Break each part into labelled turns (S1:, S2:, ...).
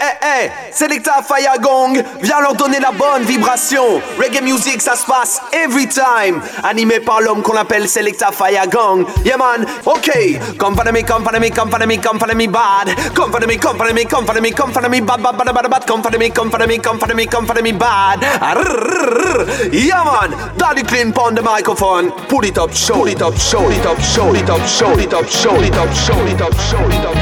S1: eh, eh, Selecta Fire Gong, viens leur donner la bonne vibration. Reggae music, ça se passe every time. Animé par l'homme qu'on appelle Selecta Fire Gong. Yeah man, ok. Come follow me, come follow me, come follow me, come follow me bad. Come follow me, come follow me, come follow me, come follow me bad, bad, bad, bad, bad. Come follow me, come follow me, come follow me, come follow me bad. Yeah man, Daddy Clean on the microphone. Pull it up, show it up, show it up, show it up, show it up, show it up, show it up, show it up,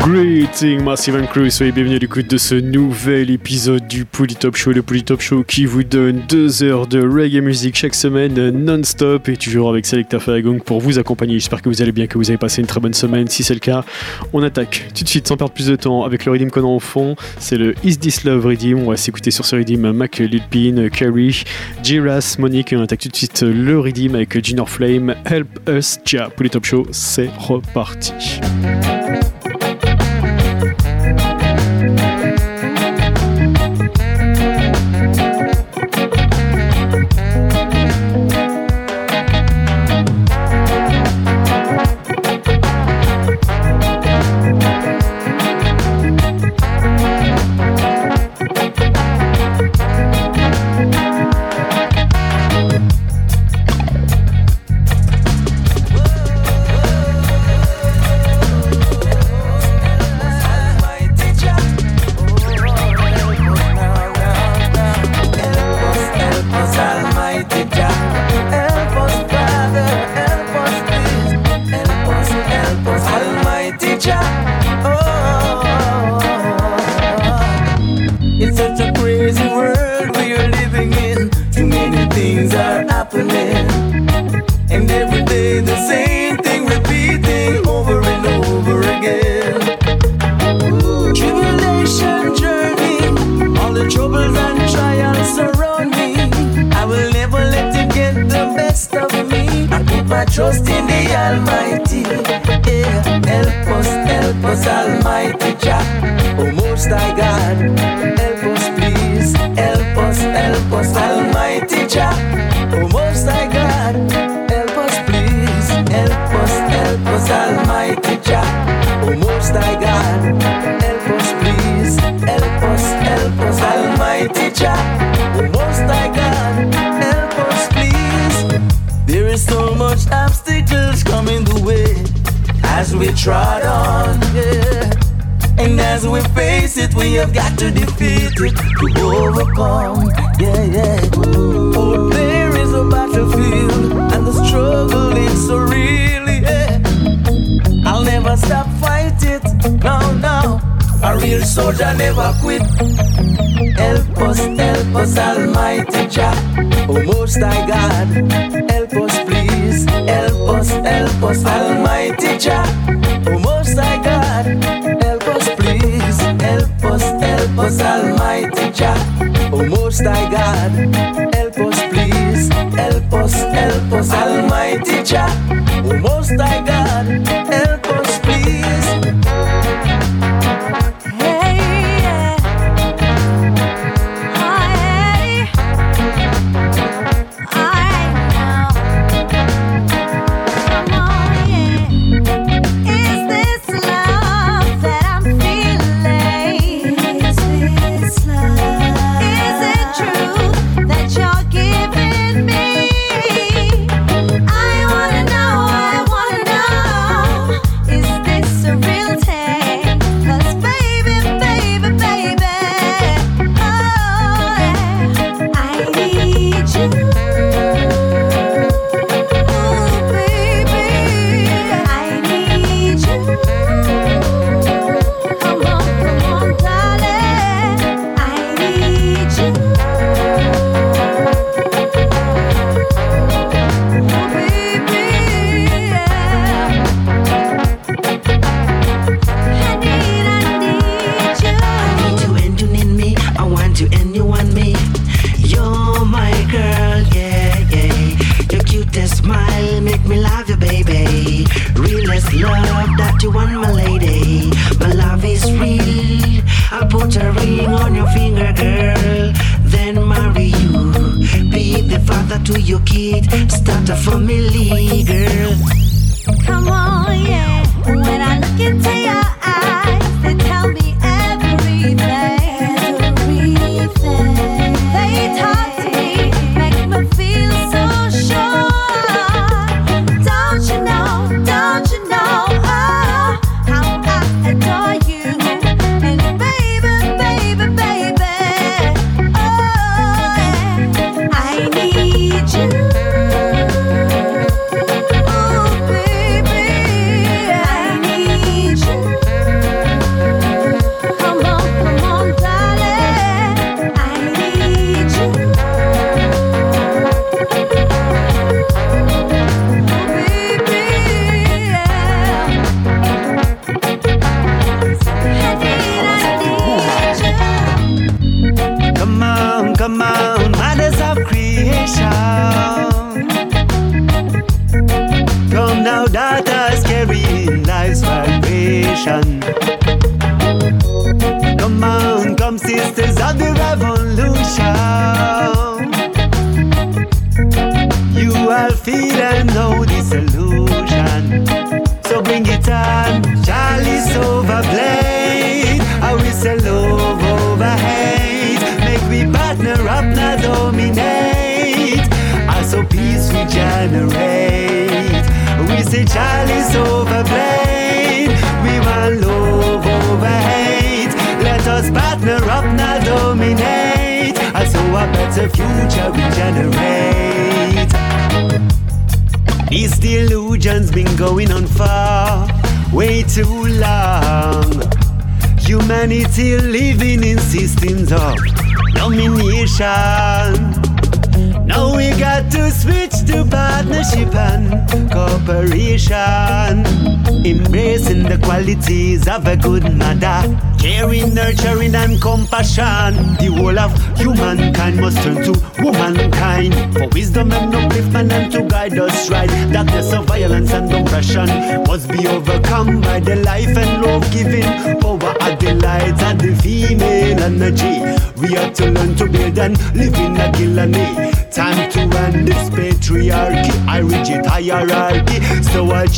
S2: Greeting Massive and Crew, soyez bienvenue à l'écoute de ce nouvel épisode du Polytop Show, le Polytop Show qui vous donne deux heures de reggae music chaque semaine non-stop et toujours avec Selecta Fagong pour vous accompagner. J'espère que vous allez bien, que vous avez passé une très bonne semaine. Si c'est le cas, on attaque tout de suite sans perdre plus de temps avec le rythme qu'on a au fond. C'est le Is This Love Redeem. On va s'écouter sur ce rythme Mac Lilpin, Carrie, Jiras, Monique et on attaque tout de suite le rythme avec Ginor Flame, Help Us Ja. Polytop Show, c'est reparti.
S3: Have got to defeat it to overcome, yeah, yeah. Oh, there is a battlefield, and the struggle is so real, yeah. I'll never stop fight it, no, no. A real soldier never quit. Help us, help us, Almighty Jah. Oh, Most High God, help us, please. Help us, help us, Almighty Jah. Jah. Oh, Most High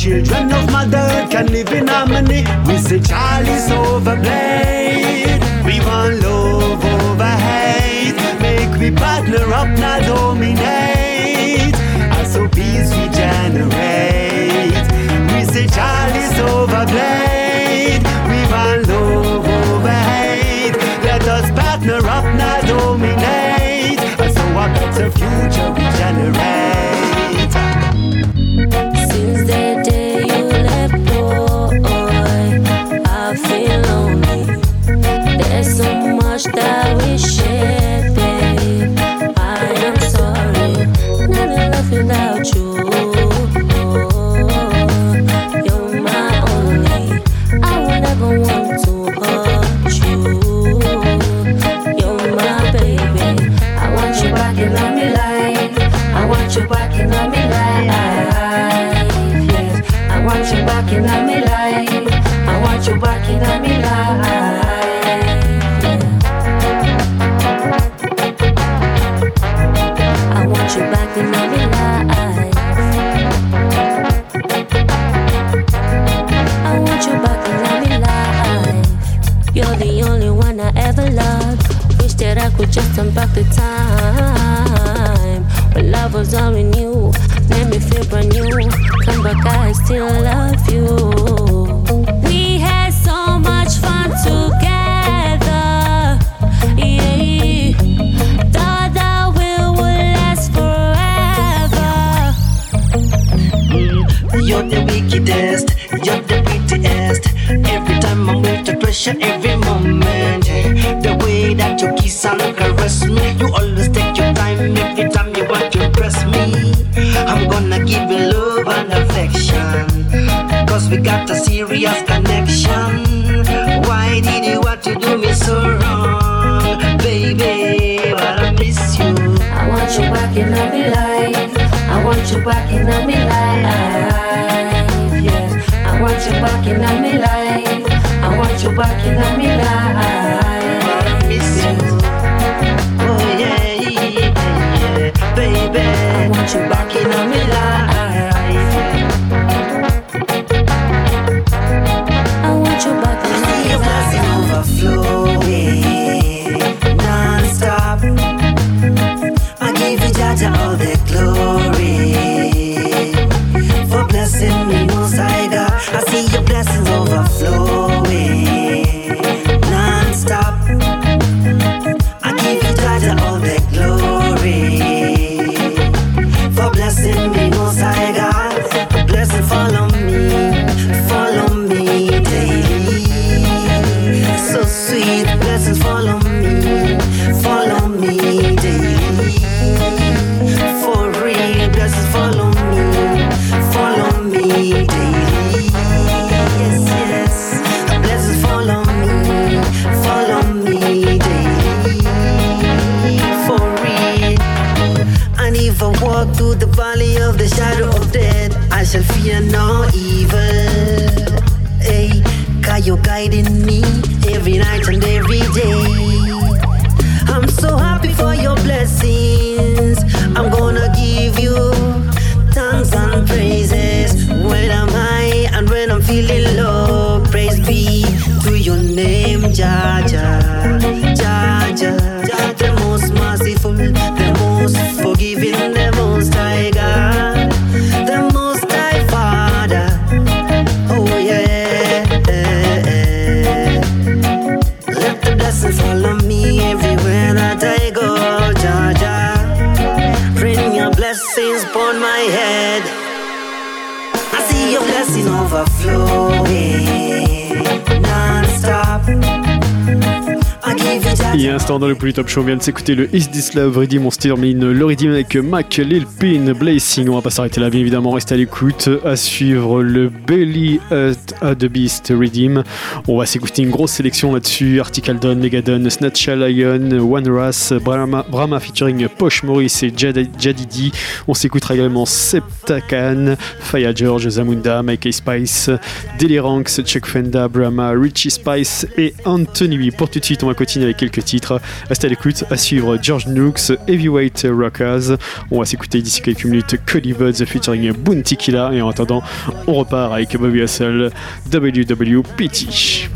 S4: children of mother can live in harmony. We say Charlie's overplayed. We want love over hate. Make we partner up, not dominate. And so peace we generate. We say Charlie's overplayed. We want love over hate. Let us partner up, not dominate. And so a better future we generate.
S5: The time. When love was all we knew, made me feel brand new. Come back, I still love you. We had so much fun together. Yeah. Thought that we would last forever.
S6: Mm, you're the wickedest, you're the prettiest. Every time I'm with the pressure, every and caress me, you always take your time. Every time you want to impress me, I'm gonna give you love and affection. Cause we got a serious connection. Why did you want to do me so wrong, baby? But I miss you.
S5: I want you back in my life. I want you back in my life. Yes, I want you back in my life. I want you back in my life.
S6: I miss you.
S7: Il y a un instant dans le Polytop Show, on vient de s'écouter le Is This Love Redeem, on termine le Redeem avec Mac, Lil Pin, Blazing. On va pas s'arrêter là, bien évidemment, restez à l'écoute. À suivre le Belly at, the Beast Redeem. On va s'écouter une grosse sélection là-dessus Article Dawn, Megadon, Snatcha Lion, One Ras, Brahma, Brahma featuring Posh Morris et Jad- Jadidi. On s'écoutera également Septakan, Faya George, Zamunda, Mike Spice, Deliranx, Chuck Fenda, Brahma, Richie Spice et Anthony. Pour tout de suite, on va continuer avec quelques titres. Restez à l'écoute, à suivre George Nooks, Heavyweight Rockers. On va s'écouter d'ici quelques minutes Cody Buds featuring Bounty Killa. Et en attendant, on repart avec Bobby Hustle, WWPT.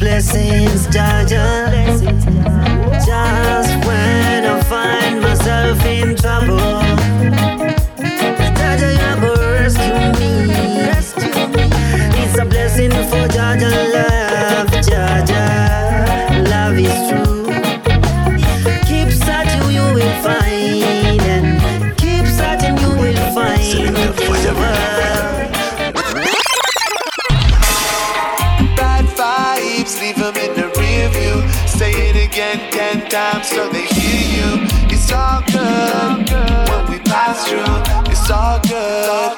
S8: Times so they hear you. It's all good when we pass through. It's all good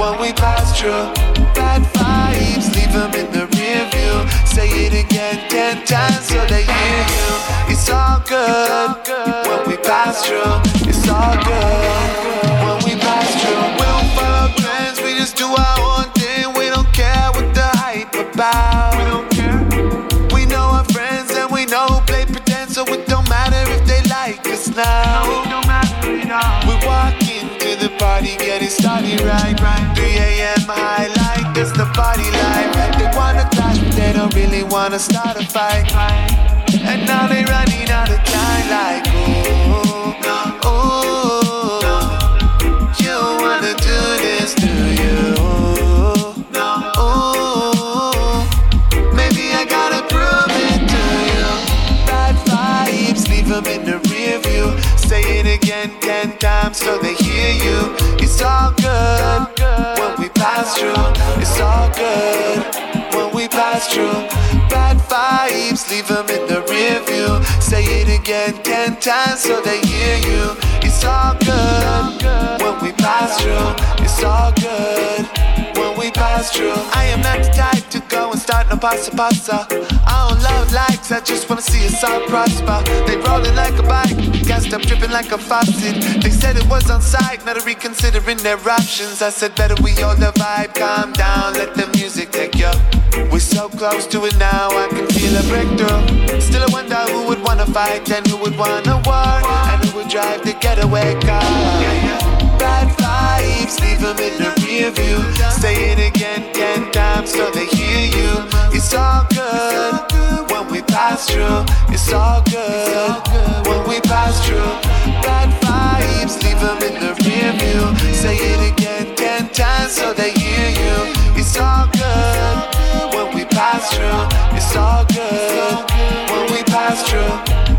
S8: when we pass through. Bad vibes, leave them in the rear view. Say it again ten times so they hear you. It's all good when we pass through. It's all good when we pass through. We don't follow trends, we just do our own thing. We don't care what the hype about. Now. We walk into the party, getting started right. 3 a.m. highlight, that's the party life. They wanna clash, but they don't really wanna start a fight. And now they're running out of time, like ooh. Ten times so they hear you. It's all good when we pass through. It's all good when we pass through. Bad vibes, leave them in the rear view. Say it again ten times so they hear you. It's all good when we pass through. It's all good we pass through. I am not the type to go and start no pasta pasta. I don't love likes, I just wanna see us all prosper. They rolling like a bike, gassed up, dripping like a faucet. They said it was on site, now they're reconsidering their options. I said better we hold the vibe, calm down, let the music take you. We're so close to it now, I can feel a breakthrough. Still I wonder who would wanna fight and who would wanna war, and who would drive the getaway car. Bad vibes, leave them in the rear view. Say it again, ten times so they hear you. It's all good when we pass through. It's all good when we pass through. Bad vibes, leave them in the rear view. Say it again, ten times so they hear you. It's all good when we pass through. It's all good when we pass through.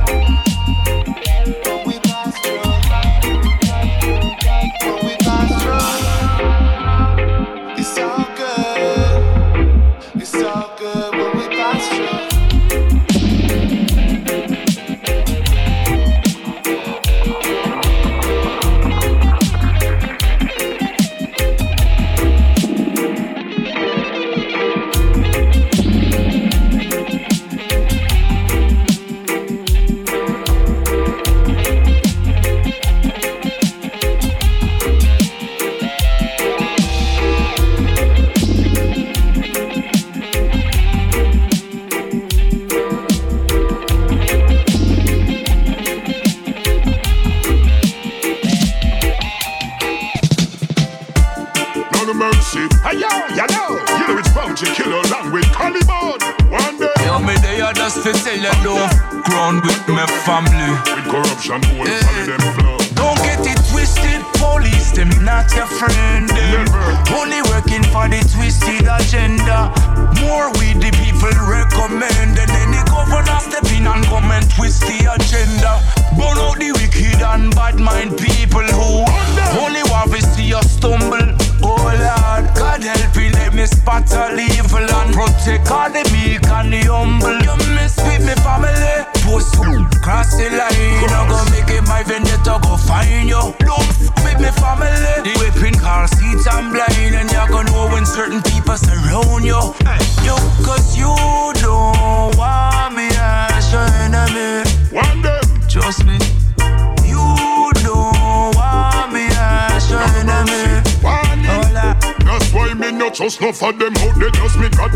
S9: No for them out, they just
S10: me
S11: got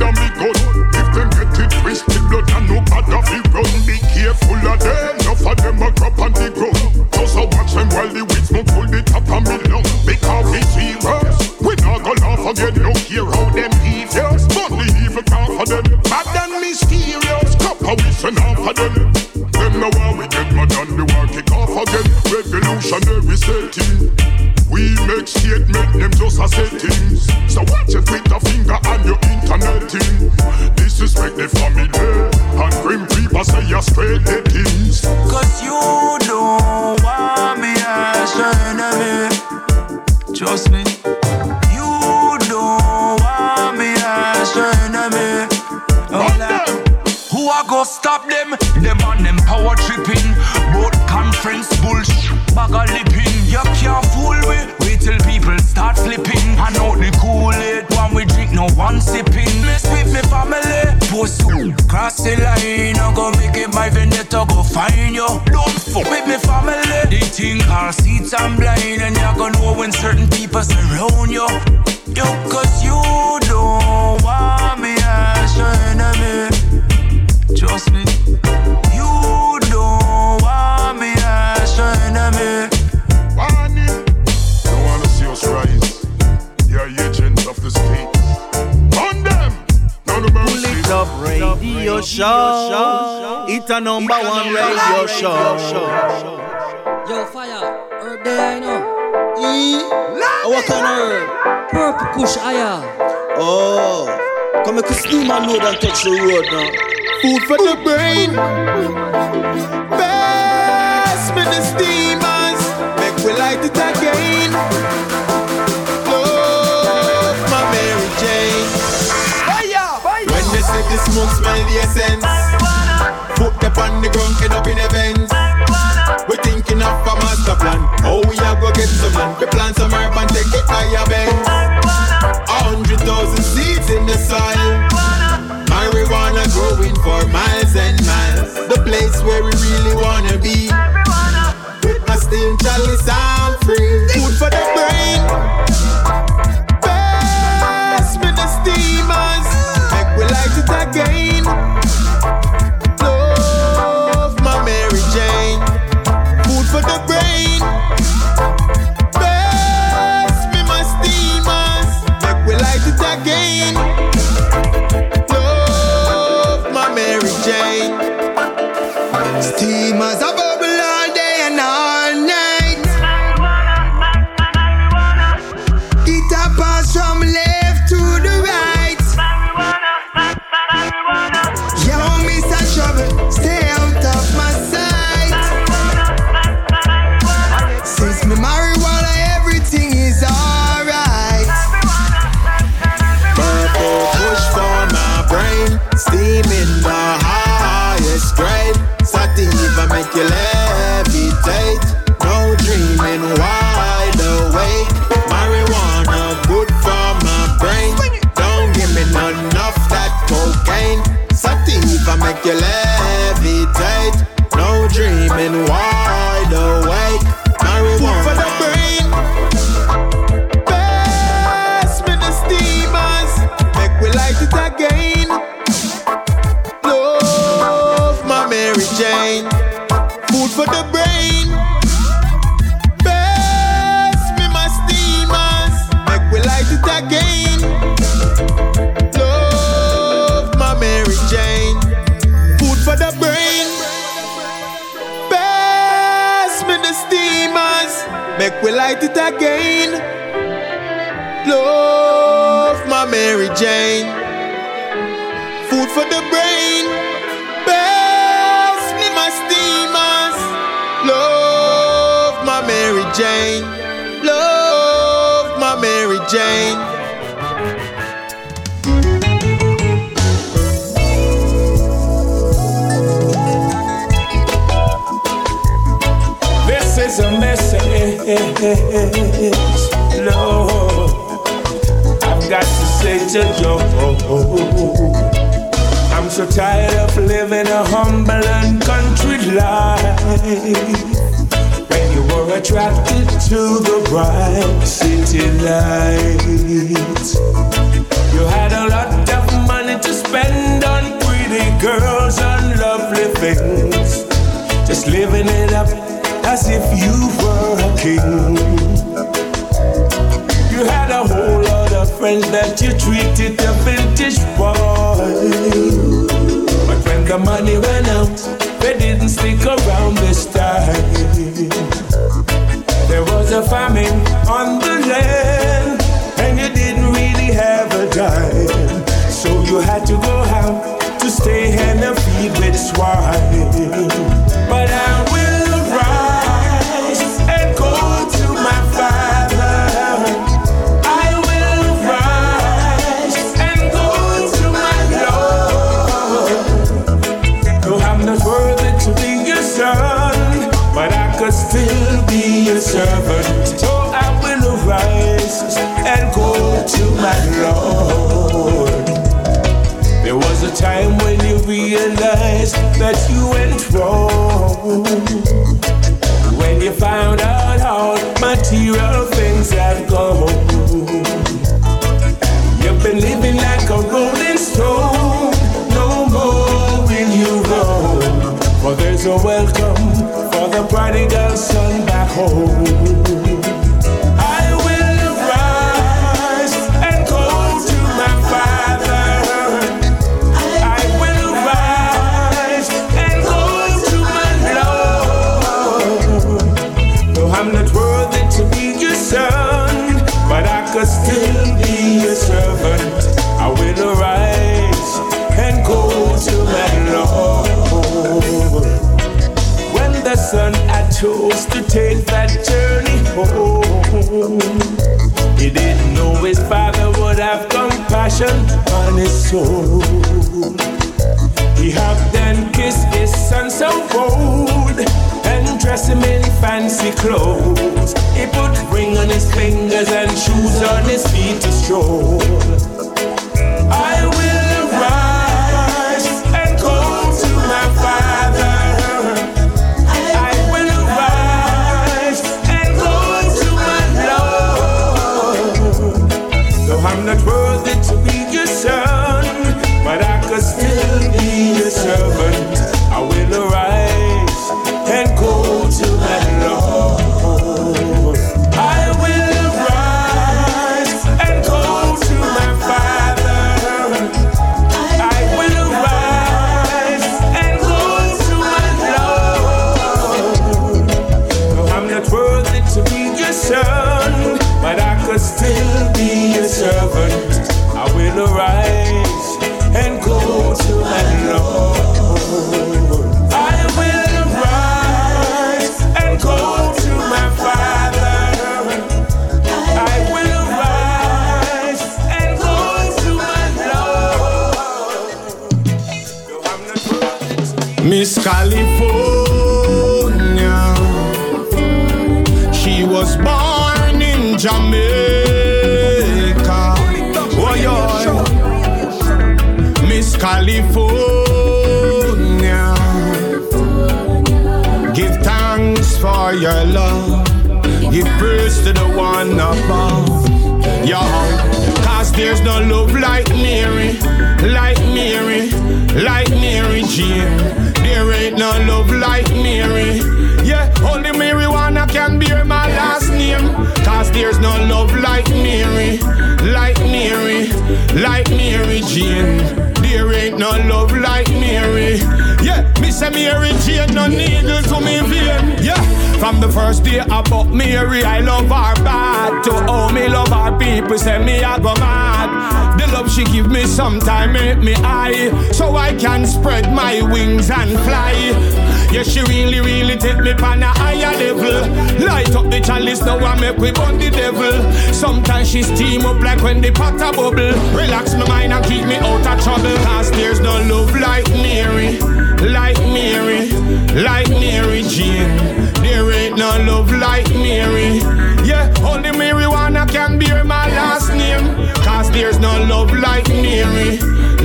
S11: show. It's a number one radio show.
S12: Yo, fire, herb there, I know. E, what kind of herb? Purple kush, aya.
S11: Oh, come and a steam and load and touch the road now. Food for the brain. Pass me the steamers. Make we light the the ground, end up in events. We thinking of a master plan. Oh, we are go get some land. We plant some herb and take it higher bend. A hundred thousand seeds in the soil. Marijuana growing for miles and miles. The place where we really wanna be. With my steam chalice
S13: and chose to take that journey home. He didn't know his father would have compassion on his soul. He have then kissed his son so bold and dress him in fancy clothes. He put ring on his fingers and shoes on his feet to stroll.
S11: Yo, cause there's no love like Mary, like Mary, like Mary Jane. There ain't no love like Mary. Yeah, only marijuana can bear my last name. Cause there's no love like Mary, like Mary, like Mary Jane. There ain't no love like Mary. Yeah, me say
S14: Mary Jane, no needle to me vein. Yeah, from the first day I bought Mary, I love her back. To all me love her people, say me I go mad. The love she give me sometime make me high, so I can spread my wings and fly. Yeah, she really, really take me on a higher level. Light up the chalice now I make we burn the devil. Sometimes she steam up like when the pot a bubble. Relax my mind and keep me out of trouble. Cause there's no love like Mary, like Mary, like Mary Jane. There ain't no love like Mary. Yeah, only marijuana can bear my last name. Cause there's no love like Mary,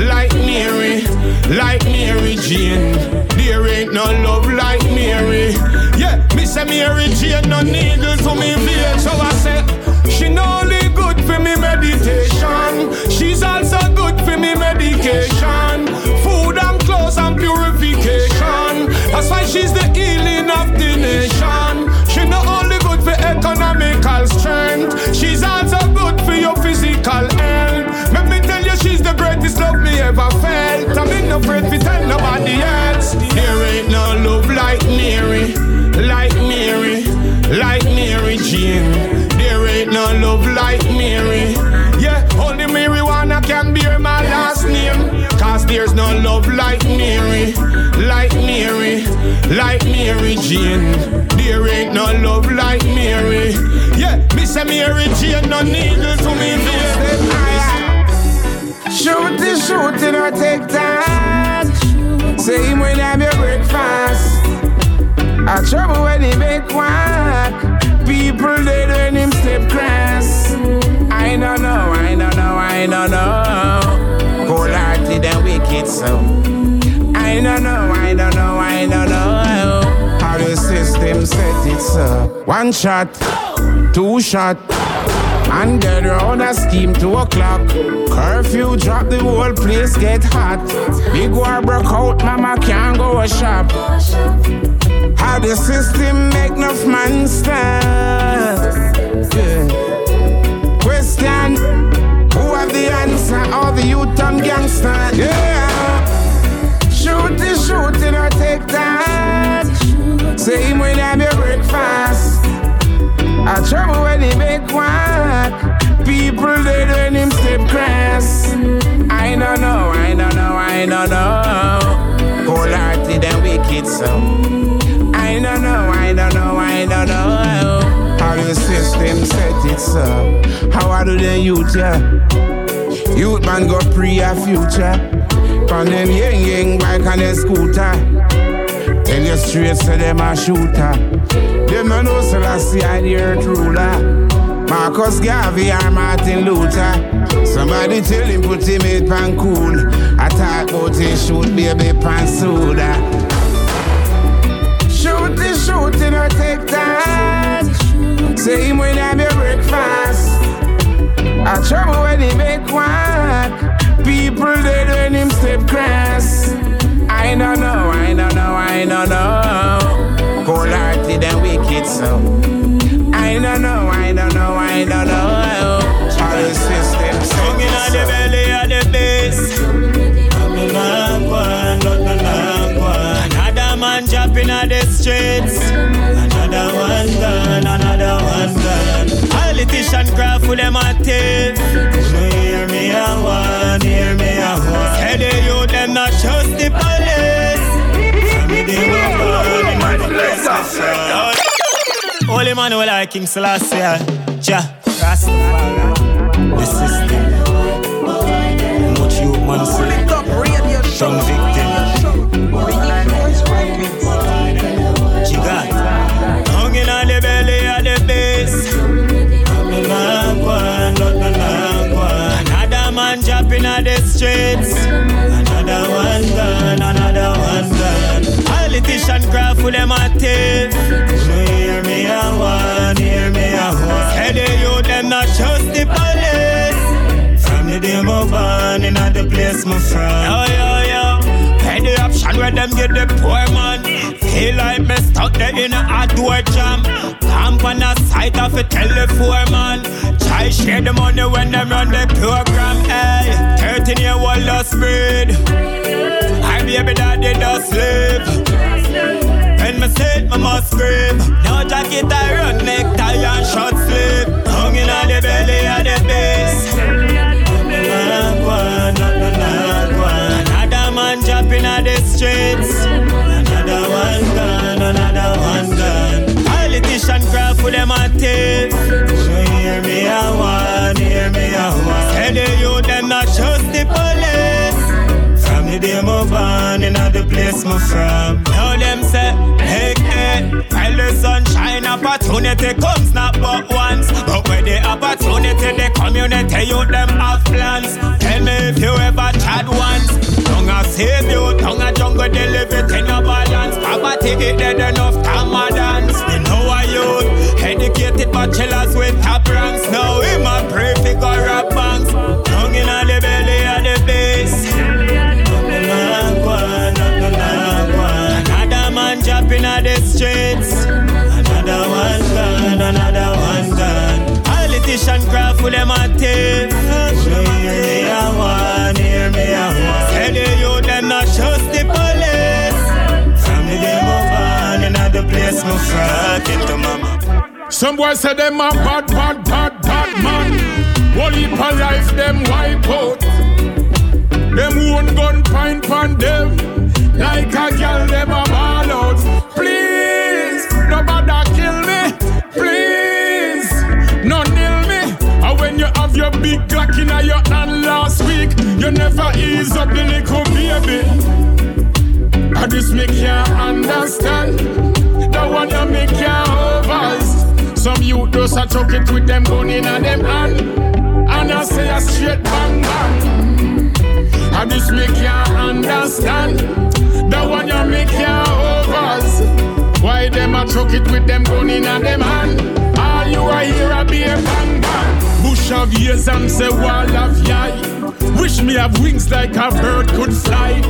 S14: like Mary, like Mary Jane. There ain't no love like Mary. Yeah, me say Mary Jane, no needle to me vein. So I say, she not only good for me meditation, she's also good for me medication. Food and and purification. That's why she's the healing of the nation. She not only good for economical strength, she's also good for your physical health. Let me tell you, she's the greatest love me ever felt. I'm in no afraid to tell nobody else. There ain't no love like Mary, like Mary, like Mary Jane. There ain't no love like Mary. Only marijuana can bear my last name. Cause there's no love like Mary, like Mary, like Mary Jane. There ain't no love like Mary. Yeah, me Miss Mary Jane, no needle to me vein.
S15: Shoot it, shoot it, or take time. Same when have your breakfast. A trouble when he make quack. People dead when him step grass. I don't know, I don't know, I don't know. Cold hearted and wicked so. I don't know, I don't know, I don't know. How the system set it so. One shot, two shot. And get round a scheme two o'clock. Curfew drop, the whole place get hot. Big war broke out, mama can't go a shop. How the system make enough man stand? Yeah. Question: Who have the answer? All the youth and gangster? Yeah. Shoot it, shoot it, or take that. Same when have your breakfast. I trouble when he make quack. People dead when him step grass. I don't know, I don't know, I don't know. Cold hearted and wicked so. I don't know, I don't know, I don't know. How the system set it so. How I do the youth, yeah. Youth man go pre a future. From them yang yang bike and a scooter. Tell you straight, say them a shooter. Them no know Selassie I the earth ruler. Marcus Garvey or Martin Luther. Somebody tell him put him in cool. I talk about he shoot baby pan soda. Shoot it, shoot it, or take that. Say him when have your breakfast. I trouble when he make quack. People dead when him step grass. I don't know, I don't know, I don't know. Cold hearted and wicked so. I don't know, I don't know, I don't know. How the system
S16: Song in the belly of the bass. Another one. Not another and another man jumping on the streets. Another one gone, another one gone. Politician cry for them a thief. No hear me a one, hear me a one. Say the youth them not trust the police. They were born in the place. Holy man will like King Selassie, Jah Rastafari. The system. Much you man say. Some victim. Streets. Another one gone, another one gone. Politician cry for them a thief. No hear me a one, hear me a one. Say the youth them not trust the police. From the day my born in the place my from. Yo yo yo. The option where them get the poor man. Feel like me stuck there in a hardware jam. On the side of a telephone man. Try share the money when them run the program. Eh? Hey, 13 year old lost breed. I baby daddy does live. set, me must scream. No jacket, I run necktie and short sleeve. Hung in the belly of the base. Another man jumping on the streets. For them a thief. Hear me, I want, hear me, I want. Say the youth, them not trust the police. From the day my born in the place me from. Now them say, hey, hey, while the sunshine opportunity comes not but once. But when the opportunity, the community, you them have plans. Tell me if you ever tried once. Tongue a save you, tongue a jungle, they live it in a balance. Poverty get dead enough, time a dance. We know a youth, educated bachelors with top ranks. Now him a pray figure a banks. Tongue in the belly of the base. Another man jumping on the streets. Another one gone, another one gone. Politician cry for them a thief. Hear me a one, me a one. The not trust the police. In place mama.
S17: Some boys say them a bad, bad, bad, bad man. One heap of life them wipe out. Them own gun pint pan them. Like a girl them a ball out. Please, nobody kill me. Please, no nail me. And when you have your big Glock in your hand last week, you never ease up the little baby. And this me can't understand. The one you me can't overs. Some youth just a chuck it with them gun in them hand. And I say a straight bang bang. I just make can't understand. The one you make can't overs. Why them a chuck it with them gun in them hand? All you a hear a be a bang bang. Bush of years and say wall of yai. Wish me have wings like a bird could fly.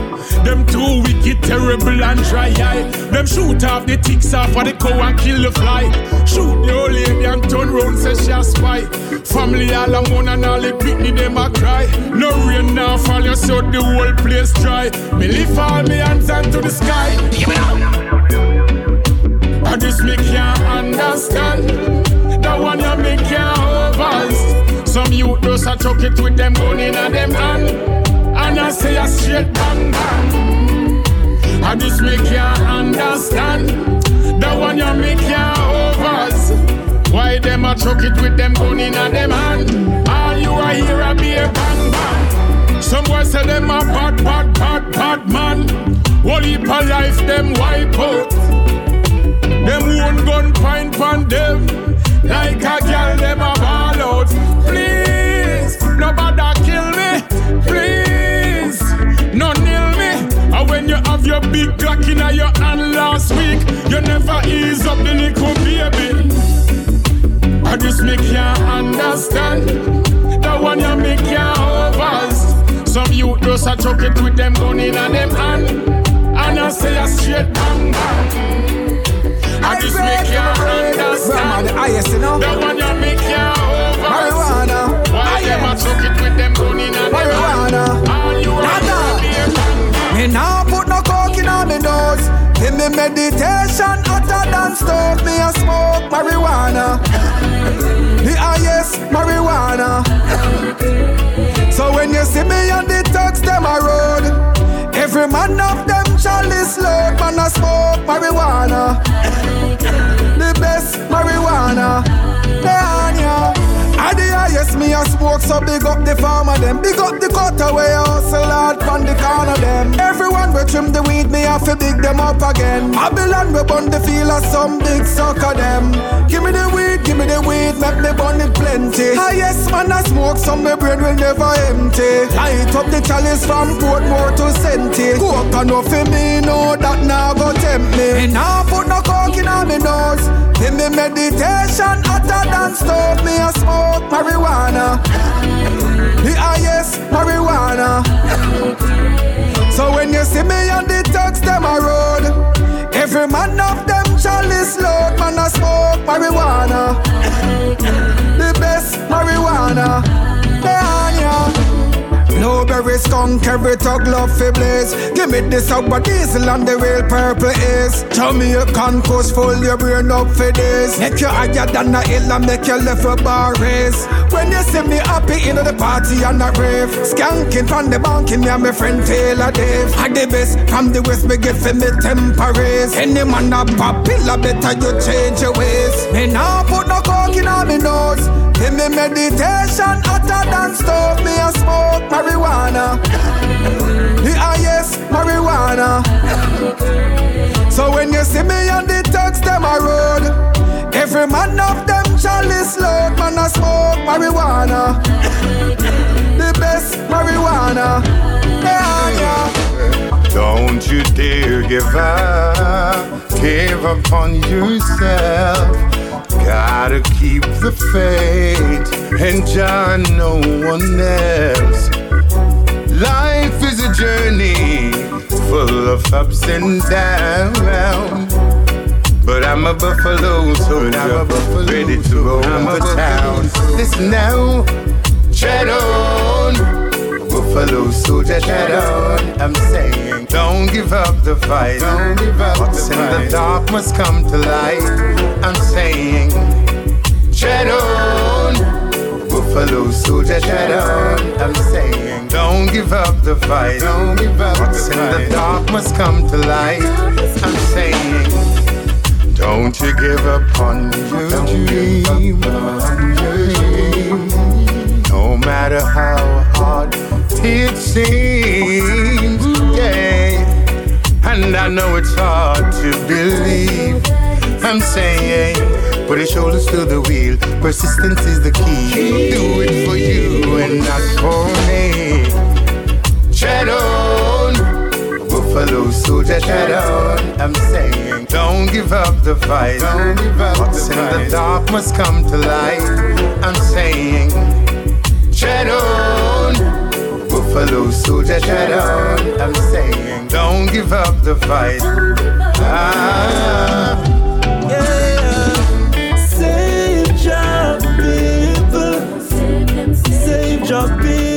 S17: Them too wicked, terrible and dry eye. Them shoot off the ticks off of the cow and kill the fly. Shoot the old lady and turn round say she a spy. Family all alone and all the picnic them a cry. No rain now fall, you so the whole place dry. Me lift all me hands into the sky. And this me can't understand. The one you me can't overs. Some youth just a chuck it with them gun in a them hand. And I say a straight bang bang. And this me can't understand. The one you me can't overs. Why them a chuck it with them gun in a them hand? All you a hear a be a bang bang. Some boys say them a bad, bad, bad, bad man. One heap of life them wipe out. Them own gun pint pan them. Like a girl them a ball out. Please, nobody kill me. Please, no nail me. And when you have your big Glock in your hand last week, you never ease up the little baby. And this me can't understand. The one you me can't overs. Some youth just a chuck it with them gun in a them hand. And I say a straight bang bang. And this me can't understand.
S18: the highest, you know.
S17: The one you me can't overs.
S18: Marijuana.
S17: Why them a chuck it with them gun in a?
S18: Marijuana.
S17: All you a
S18: Nada.
S17: be a bang bang.
S18: Me nah put no coke in on me nose. Give me meditation hotter than stove. Me a smoke marijuana. The highest marijuana. So when you see me on the thugs them a road, every man of them chalice load. Man a smoke marijuana. The best marijuana. I the highest me a smoke, so big up the farmer them. Big up the cutaway hustle hard from the corner them. Everyone we trim the weed, me have to big them up again. Babylon we bun the feel of some big sucker them. Give me the weed, give me the weed, make me bun it plenty. Highest man a smoke, so my brain will never empty. Light up the chalice from Portmore to Senti. Coke no for me, know that now go tempt me. Me nah put no coke in on me nose. Give me meditation hotter than stove. Me a smoke marijuana. The highest marijuana. So when you see me on the thugs them a road, every man of them chalice load. Man a smoke marijuana. The best marijuana. The Blueberry every skunk, every tug love fi blaze. Give me the sour diesel and the real purple is. Jamaican coast full your brain up for this. Make you higher than a hill and make you left for bar race. When you see me happy in the party and a rave, skanking from the bank in me and my friend Taylor Dave. I the best from the west, me get for me temperance. Any man a popular, better you change your ways. Me now put no coke in on me nose. Give me meditation hotter than stove. Me a smoke marijuana. The highest marijuana. So when you see me on the thugs, them a road. Every man of them chalice load, man a smoke marijuana. the best marijuana. Yeah, yeah.
S19: Don't you dare give up, give up on yourself. Gotta keep the faith and John, no one else. Life is a journey full of ups and downs. But I'm a buffalo soldier, ready to roam the town. Listen now, chat on. Buffalo soldier, chat on. I'm saying, don't give up the fight. Don't give up What's the in fight. the dark must come to light. I'm saying, chat on. Buffalo soldier, chat on. I'm fight. Don't give up What's the in fight. the dark must come to light. I'm saying, don't you give up on your dream. No matter how hard it seems, yeah. And I know it's hard to believe. I'm saying, put your shoulders to the wheel. Persistence is the key. Do it for you and not for me. Chat on, Buffalo soldier, chat on. I'm saying, don't give up the fight. Don't give up What's the in fight. the dark must come to light. I'm saying, chat on, Buffalo soldier, chat on. I'm saying, don't give up the fight. Ah.
S2: Save your people. Save your people.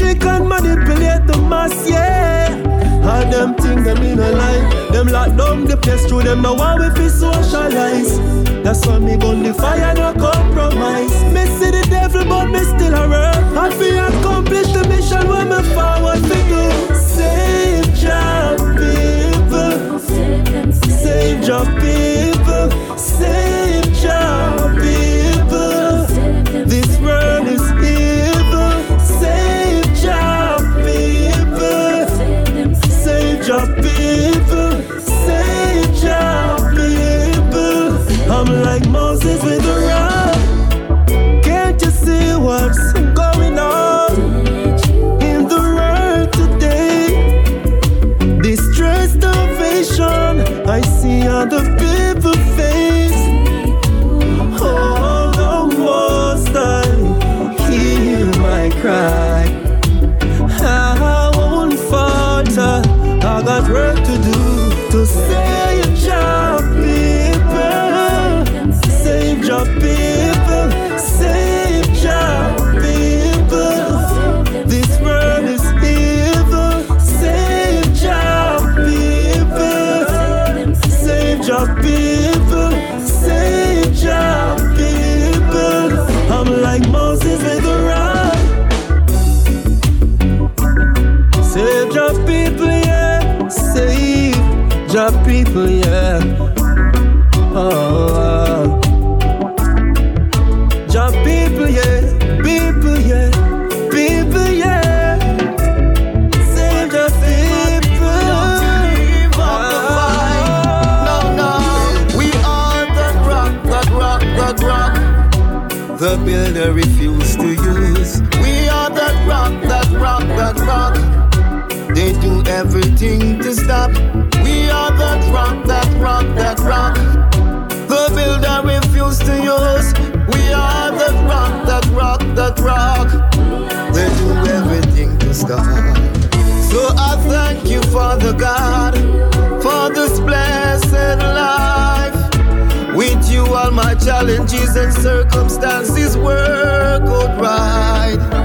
S2: Trick and manipulate the mass, yeah. All them things them in a lie. Them lock down the place through them now want we fi socialize. That's why me gun the fire no compromise. Me see the devil but me still a work. I fi accomplish the mission when me forward fi do. Save your people. Save your people. they refuse to use. We are that rock, that rock, that rock. They do everything
S20: to stop. We are that rock, that rock, that rock. The builder refuse to use. We are that rock, that rock, that rock. They do everything to stop. So I thank you, Father God. Challenges and circumstances work out right.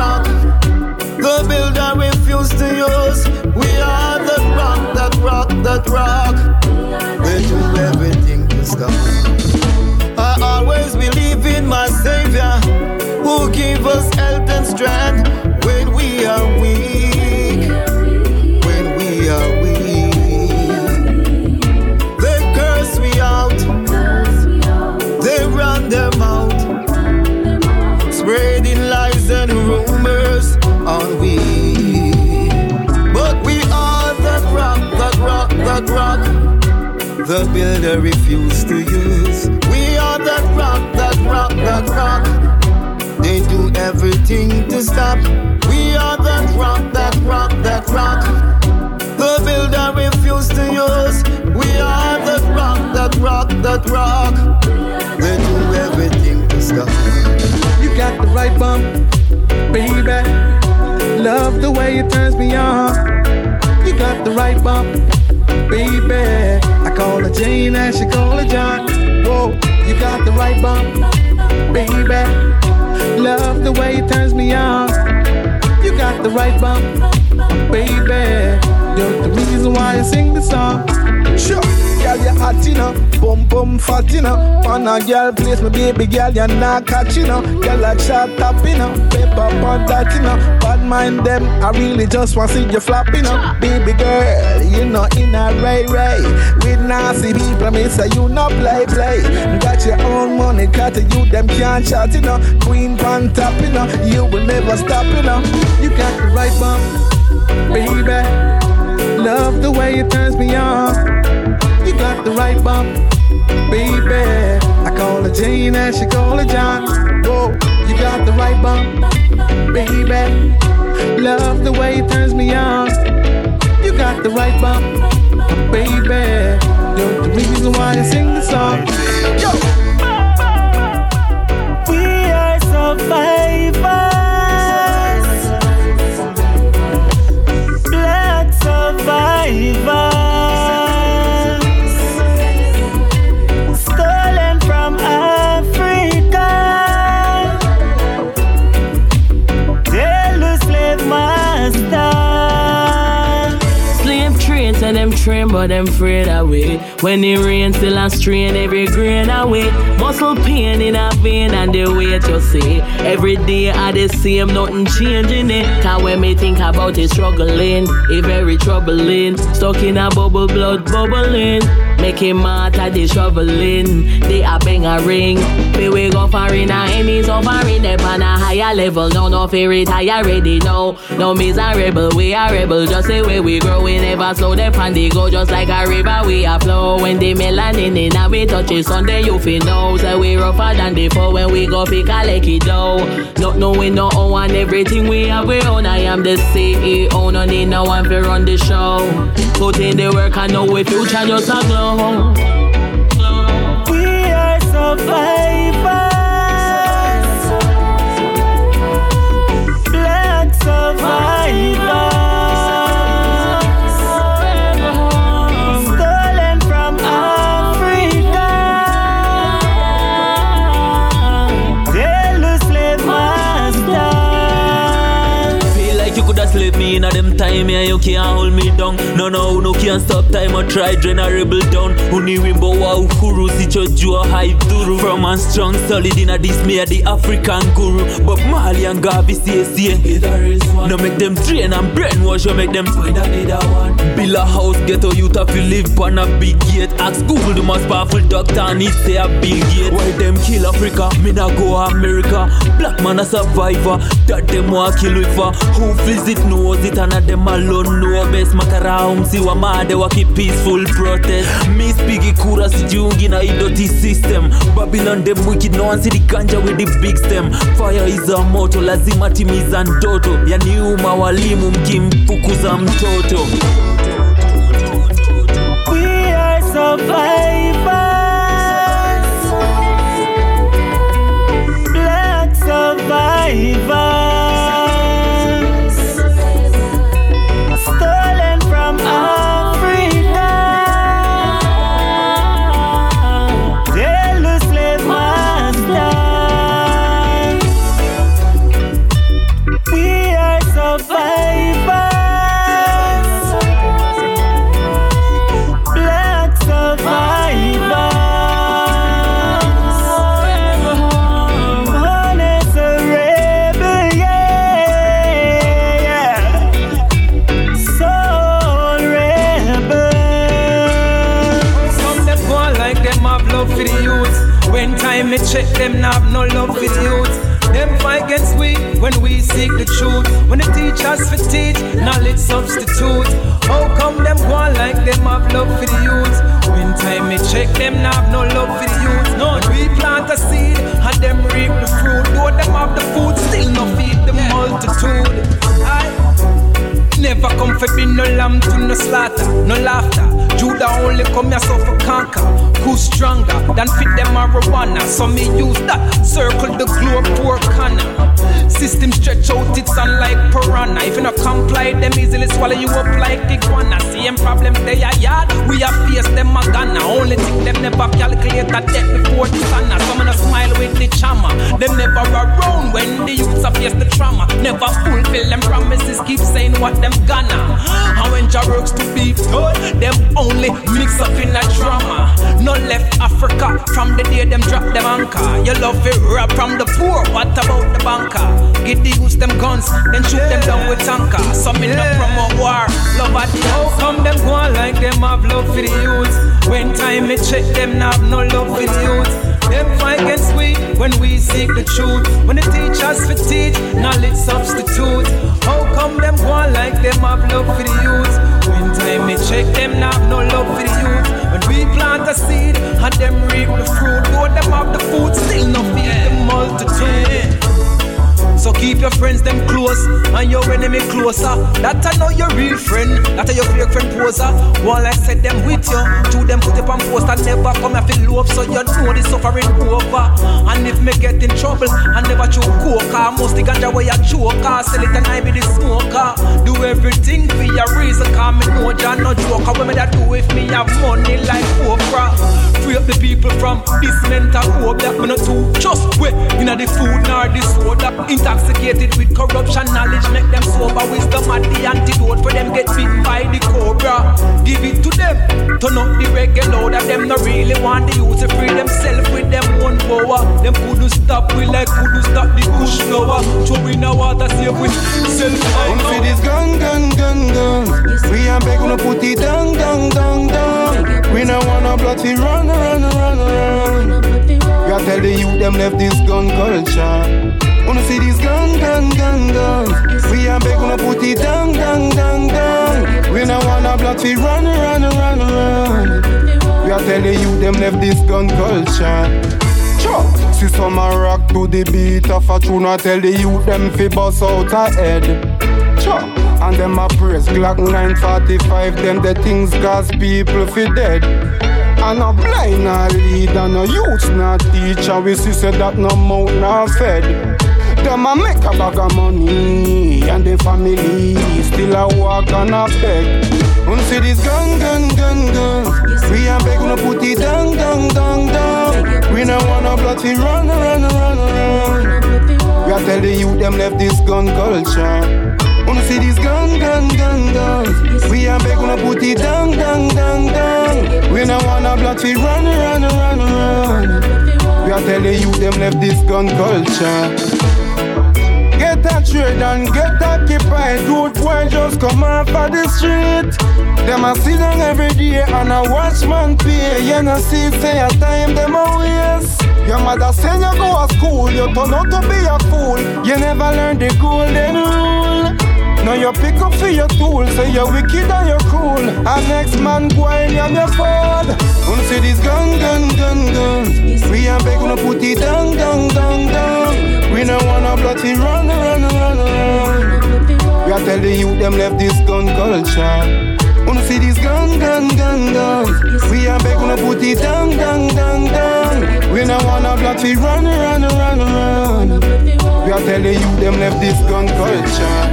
S20: The builder refused to use. We are the rock, that rock, that rock. They do everything to stop. I always believe in my Savior, who give us health and strength when we are weak. The builder refused to use. We are that rock, that rock, that rock. They do everything to stop. We are that rock, that rock, that rock. The builder refused to use. We are that rock, that rock, that rock. They do everything to stop.
S21: You got the right bump, baby. Love the way it turns me on. You got the right bump, baby. I call her Jane and she call her John. Whoa, you got the right bump, baby. Love the way it turns me on. You got the right bump, baby. You're the reason why I sing the song. Sure, girl, you hot, you know. Boom, bum fat, you know. On a girl place, my baby girl, you're not catch, you know. Girl like shot top, you know. Paper on that, you know. Mind them, I really just want to see you flop, up. Baby girl, you know, in a ray ray. With nasty people, me say you no play play. Got your own money, cut to you, them can't chat, you know. Queen pan top, you know. You will never stop, you know. You got the right bump, baby. Love the way it turns me on. You got the right bump, baby. I call her Jane and she call her John. Whoa, you got the right bump, baby. Love the way it turns me on. You got the right bump, baby. You're the reason why I sing the song. Yo.
S4: We are survivors. Black survivors.
S22: Train, but them afraid away. When it rains, still a strain every grain away. Muscle pain in a vein and the weight you see. Every day I the same, nothing changing it. Cause when me think about it, struggling, it very troubling. Stuck in a bubble, blood bubbling. Making matter the shoveling. They a bang a ring. We wake up for in a enemies suffering. They on a higher level. No, no fear retire ready. No, no miserable. We are rebel. Just say where we grow. We never slow the pan. They go just like a river. We are flow. When the melanin in and we touch it Sunday, you feel know. Say we rougher than before. When we go pick a lecky dough. Not knowing no one everything we have we own. I am the CEO. No need no one to run the show. Put in the work. I know we future just a glow.
S4: We are survivors. Black survivors.
S23: Time yeah, you can't hold me down. No, no, no can't stop time or try drain a rebel down. Uni wimbo wa uhuru sicho jua haidhuru. From and strong solid in a dismay the African guru. But Mali and Gavi say say No make them drain and brainwash you make them find another one. Build a house ghetto youth have to live on a big gate. Ask Google the most powerful doctor and he say a big gate. Why them kill Africa, me nah go America. Black man a survivor, that them want kill with for. Who visit knows it and a them alone know best. Makara see wa made wa keep peaceful protest. Miss Piggy Kura si jungi na i dirty system. Babylon them wicked, no one see the ganja with the big stem. Fire is a moto, lazima timiza ndoto. Yani uma walimu mkimfukuza mtoto.
S4: We are survivors. Black survivors.
S2: Love for the youth? When time me check them nah have no love for the youth. No, we plant a seed and them reap the fruit. Though them have the food, still no feed the multitude. I Never come for be no lamb to no slaughter, no laughter. Judah only come here for conquer. Who stronger than fit them marijuana? So me use that circle the globe poor corner. System stretch out its on like piranha. If you not comply, them easily swallow you up like iguana. Same problem they are yard, we are face them a gunna. Only thing them never calculate that death before the sun. Some a smile with the charmer. Them never around when the youths are face the trauma. Never fulfill them promises, keep saying what them gonna. And when works to be good, them only mix up in a drama. No left Africa from the day them drop them anchor. You love it rap from the poor, what about the banker? Get the use them guns, then shoot them down with tanker. Some in yeah. from a war, love at the house. Some them go on like them have love for the youth. When time me check them, now have no love for the youth. Them fight against we when we seek the truth. When the teachers for teach, knowledge substitute. How come them go on like them have love for the youth? Time me check them, now no love for the youth. When we plant a seed and them reap the fruit, though them have the food, still no feed the multitude. So keep your friends them close and your enemy closer. That I know your real friend. That I your fake friend poser. One I said them with you. Two them put up on poster. Never come here feel love. So you know the suffering over. And if me get in trouble, I never choke coca. Most the ganja way I choke. I sell it and I be the smoker. Do everything for your reason. Cause me know Jah no joker. What me that do if me have money like Oprah? Free up the people from this mental hope that me not too just wait. Inna the food nor the soda. Intoxicated with corruption, knowledge make them sober. Wisdom at the antidote for them get bit by the cobra. Give it to them, turn up the reggae loud. That them not really want the youth to free themselves with them one power. Them couldn't stop, we like couldn't stop the bush flower. Throw in the water, save with self
S15: Come for this gun, gun, gun, gun. We are begging to put it down, down, down, down. We don't wanna blood we run, run, run, run. Are tell the youth them left this gun culture. Wanna see this gun, gun, gun, gun. We are begging to put it down, down, down, down. We don't wanna blood we run, run, run, run. We are tell the youth them left this gun culture. Chop. See some a rock to the beat of a tune I tell the youth them fi bust out a head Chop. And them a praise Glock 945 Them the things cause people fi dead And a blind a lead and a youth not teacher We see say that no mouth not fed them a make a bag of money And the family still a walk and a beg And see this gun, gun, gun, gun We a beg no put it down, down, down, down. We no wanna blood we run, run, run, run. We a tell the youth them left this gun culture. Wanna see this gun, gun, gun, gun We a beg no put it down, down, down, down. We no wanna blood we run, run, run, run. We a tell the youth them left this gun culture trade and get occupied. Good boy just come off of the street. Them a sit down every day and a watchman pay. You know see say a time them a waste.
S24: Your mother send you go to school, you turn out to be a fool. You never learn the golden rule. Now you pick up for your tool, say you're wicked and you're cruel. And next man go and you your fall. Wanna see this gun, gun, gun, gun. We ain't beg to put it down, down, down, down. We don't wanna bloody run, run, run, run. We are telling you them left this gun culture. Wanna see this gun, gun, gun, gun. We ain't beg to put it down, down, down, down. We don't wanna bloody run, run, run, run. We are telling you them left this gun culture.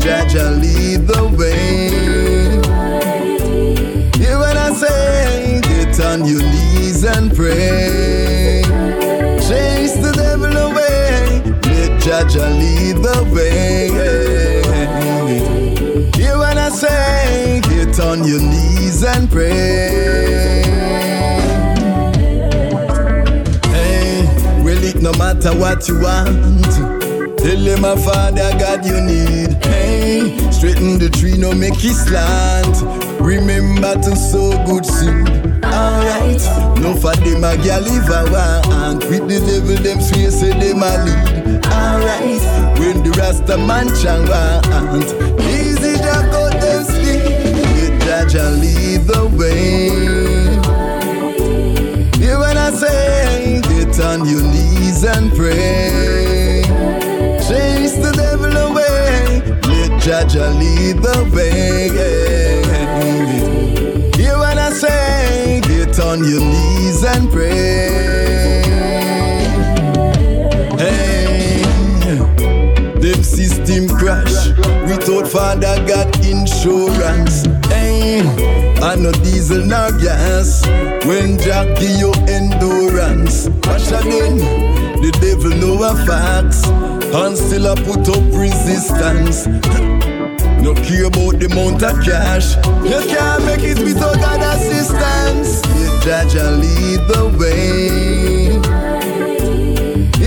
S25: Jah Jah lead the way. What I say, get on your knees and pray. Jah Jah lead the way. Hear what I say, get on your knees and pray. Hey, well it no matter what you want. Tell them my father God you need. Hey, straighten the tree, no make it slant. Remember to sow good seed. Alright, no for them a gal live a want. With the devil them swear say them a lead. Alright, when the Rasta man chang want. Easy jack out them. Let Jah Jah lead the way. Hear what I say, get on your knees and pray. Chase the devil away. Let Jah Jah lead the way. On your knees and pray. Hey, them system crash. Without father got insurance. Hey, I no diesel no gas. When Jack give you endurance. Watch again. The devil know a facts and still I put up resistance. No care about the amount of cash. You can't make it without God assistance. Yeah, Jah Jah lead the way.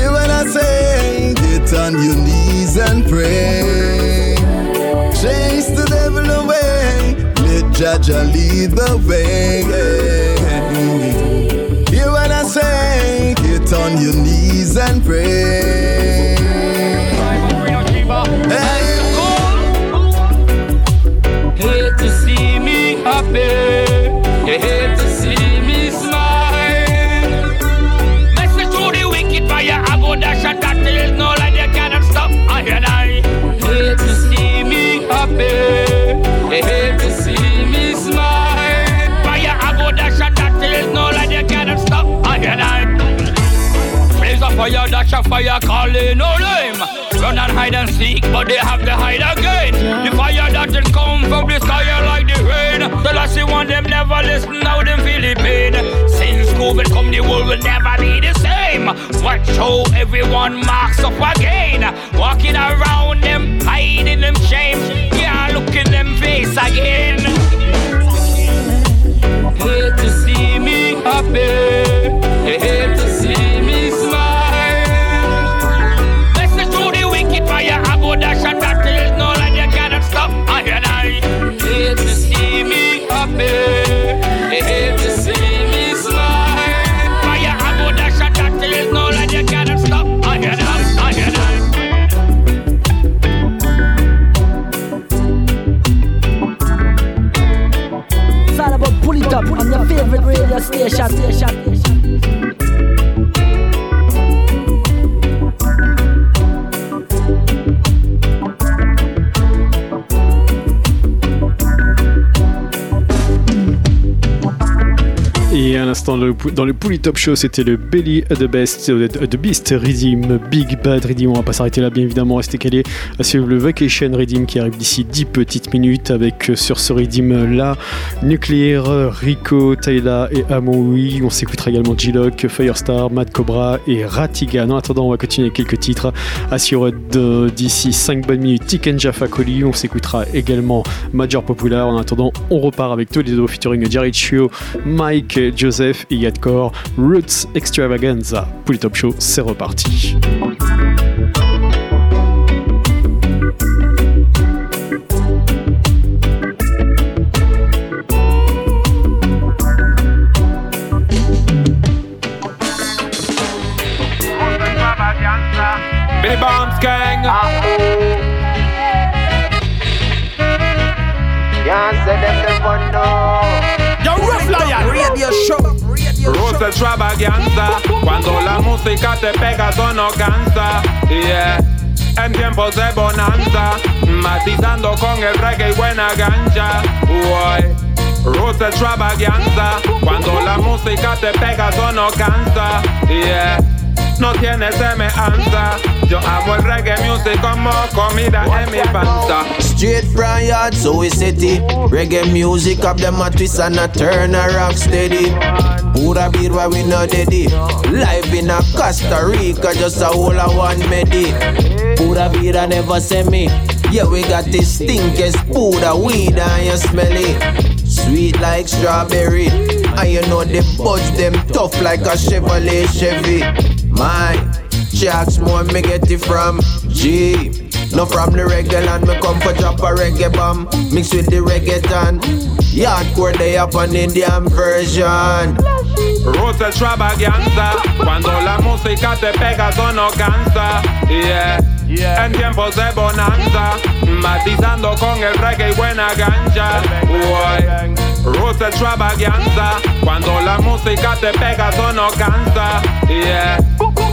S25: What I say? Get on your knees and pray. Chase the devil away. Let Jah Jah lead the way. What I say? Get on your knees and pray. Hey,
S26: Hate to see me happy. You hate to You hate to see me smile. Fire. I go dash and that is no like they cannot stop. I hear I. Blaze a fire, dash a fire, calling no name. Run and hide and seek, but they have to hide again. The fire that just come from the sky like the rain. The last one them never listen, now them feel the pain. Since COVID come, the world will never be the same. Watch how everyone marks up again. Walking around them, hiding them shame. Look in them face again. Hate to see me happy. Hate to see me
S27: radio station. station.
S7: L'instant, le- dans le Top Show, c'était le Belly the Best, euh, The Beast Redeem, Big Bad Redeem. On va pas s'arrêter là, bien évidemment, rester calé à suivre le Vacation Redeem qui arrive d'ici 10 petites minutes avec euh, sur ce Redeem là Nuclear, euh, Rico, Tayla et Amoui. On s'écoutera également G-Lock, Firestar, Mad Cobra et Ratigan. En attendant, on va continuer avec quelques titres de- d'ici 5 bonnes minutes. Tiken Jaffa Coli. On s'écoutera également Major Popular. En attendant, on repart avec Toledo featuring Jared Chio, Mike, Joseph et Yadcore. Roots Extravaganza. Pour les top show, c'est reparti.
S28: Billy Bombs Gang.
S20: Can't say them never know.
S28: Yo, Rose extravaganza, cuando la música te pega eso no cansa, yeah. En tiempos de bonanza, matizando con el reggae y buena gancha, uy. Rose extravaganza, cuando la música te pega eso no cansa, yeah. No tiene semejanza, yo amo el reggae music como comida en mi panza.
S20: Straight from yard, so we city. Reggae music up them a twist and a turn a rock steady. Pura beer why we not daddy. Live in a Costa Rica, just a whole of one medi. I never send me. Yeah, we got this stinkest Pura weed and you smell it. Sweet like strawberry. And you know the buds them tough like a Chevrolet Chevy. My jacks more me get it from G. No from the reggae land, me come for drop a reggae bomb Mix with the reggaeton Yardcore they up an Indian version.
S28: Rose extravaganza, cuando la música te pega eso no cansa, yeah. En tiempos de bonanza, matizando con el reggae y buena gancha. Rose extravaganza, cuando la música te pega eso no cansa, yeah.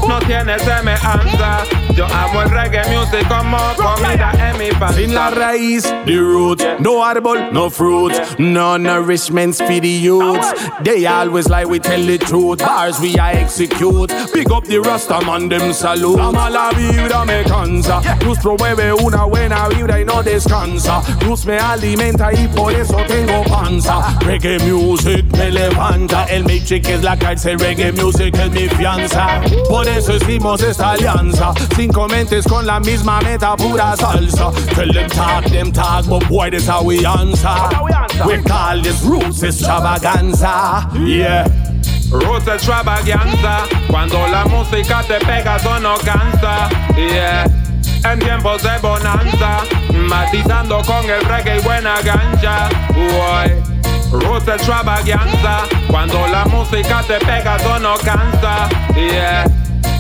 S28: No tiene semejanza, yo amo el reggae music como comida en mi
S29: Sin la raíz, the root, no arbol, no fruit, no nourishments for the youths. They always lie, we tell the truth. Bars we I execute. Pick up the rasta man, them salute. La mala vibra me cansa. Luz promueve una buena vibra y no descansa. Luz me alimenta y por eso tengo panza. Reggae music me levanta. El Matrix es la cárcel, reggae music es mi fianza. Por eso hicimos esta alianza. Cinco mentes con la misma meta, pura salsa. Tell them talk, them talk, but boy, this how we answer. We call this roots extravaganza. Yeah.
S28: Rose extravaganza, cuando la música te pega no cansa, yeah. En tiempos de bonanza, matizando con el reggae y buena gancha, uy. Rose extravaganza, cuando la música te pega no cansa, yeah.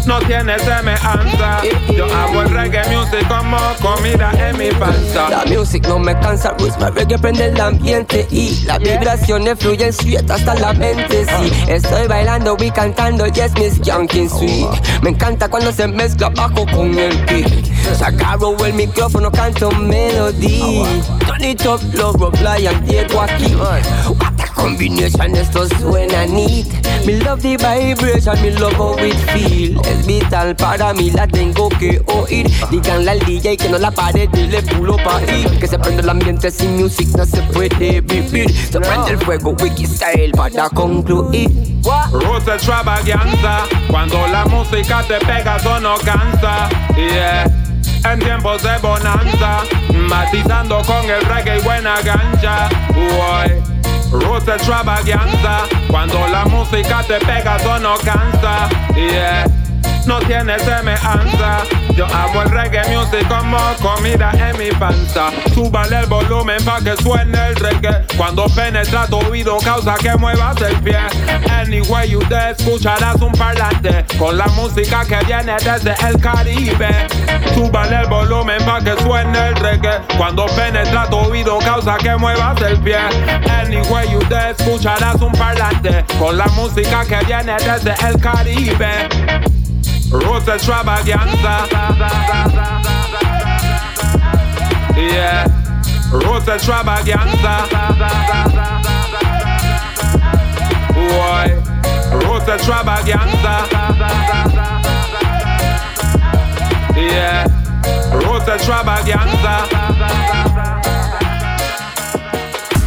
S28: No tiene semejanza, yo amo el reggae music como comida en mi panza.
S30: La music no me cansa, roots, my reggae prende el ambiente y las vibraciones fluyen straight hasta la mente. Sí, estoy bailando y cantando, yes, Miss Skanking Sweet. Me encanta cuando se mezcla bajo con el beat. Sacaron el micrófono, canto melody. Turn it up, love, lion, Diego aquí. What a combination, esto suena neat. Me love the vibration, me love how it feel. Es vital para mí, la tengo que oír. Díganle al DJ que no la pare, dile pulo pa' ir. Que se prende el ambiente sin music, no se puede vivir. Se prende el fuego, wiki style para concluir.
S28: Rose extravaganza, cuando la música te pega eso no cansa, yeah. En tiempos de bonanza, matizando con el reggae y buena gancha, uy. Rose extravaganza, cuando la música te pega eso no cansa, yeah. No tiene semejanza, yo amo el reggae music como comida en mi panza. Súbale el volumen pa' que suene el reggae. Cuando penetra tu oído causa que muevas el pie. Anyway you te escucharás un parlante con la música que viene desde el Caribe. Súbale el volumen pa' que suene el reggae. Cuando penetra tu oído causa que muevas el pie. Anyway you te escucharás un parlante con la música que viene desde el Caribe. Rose extravaganza. Yeah. Rose extravaganza. Boy. Rose extravaganza. Yeah. Rose extravaganza.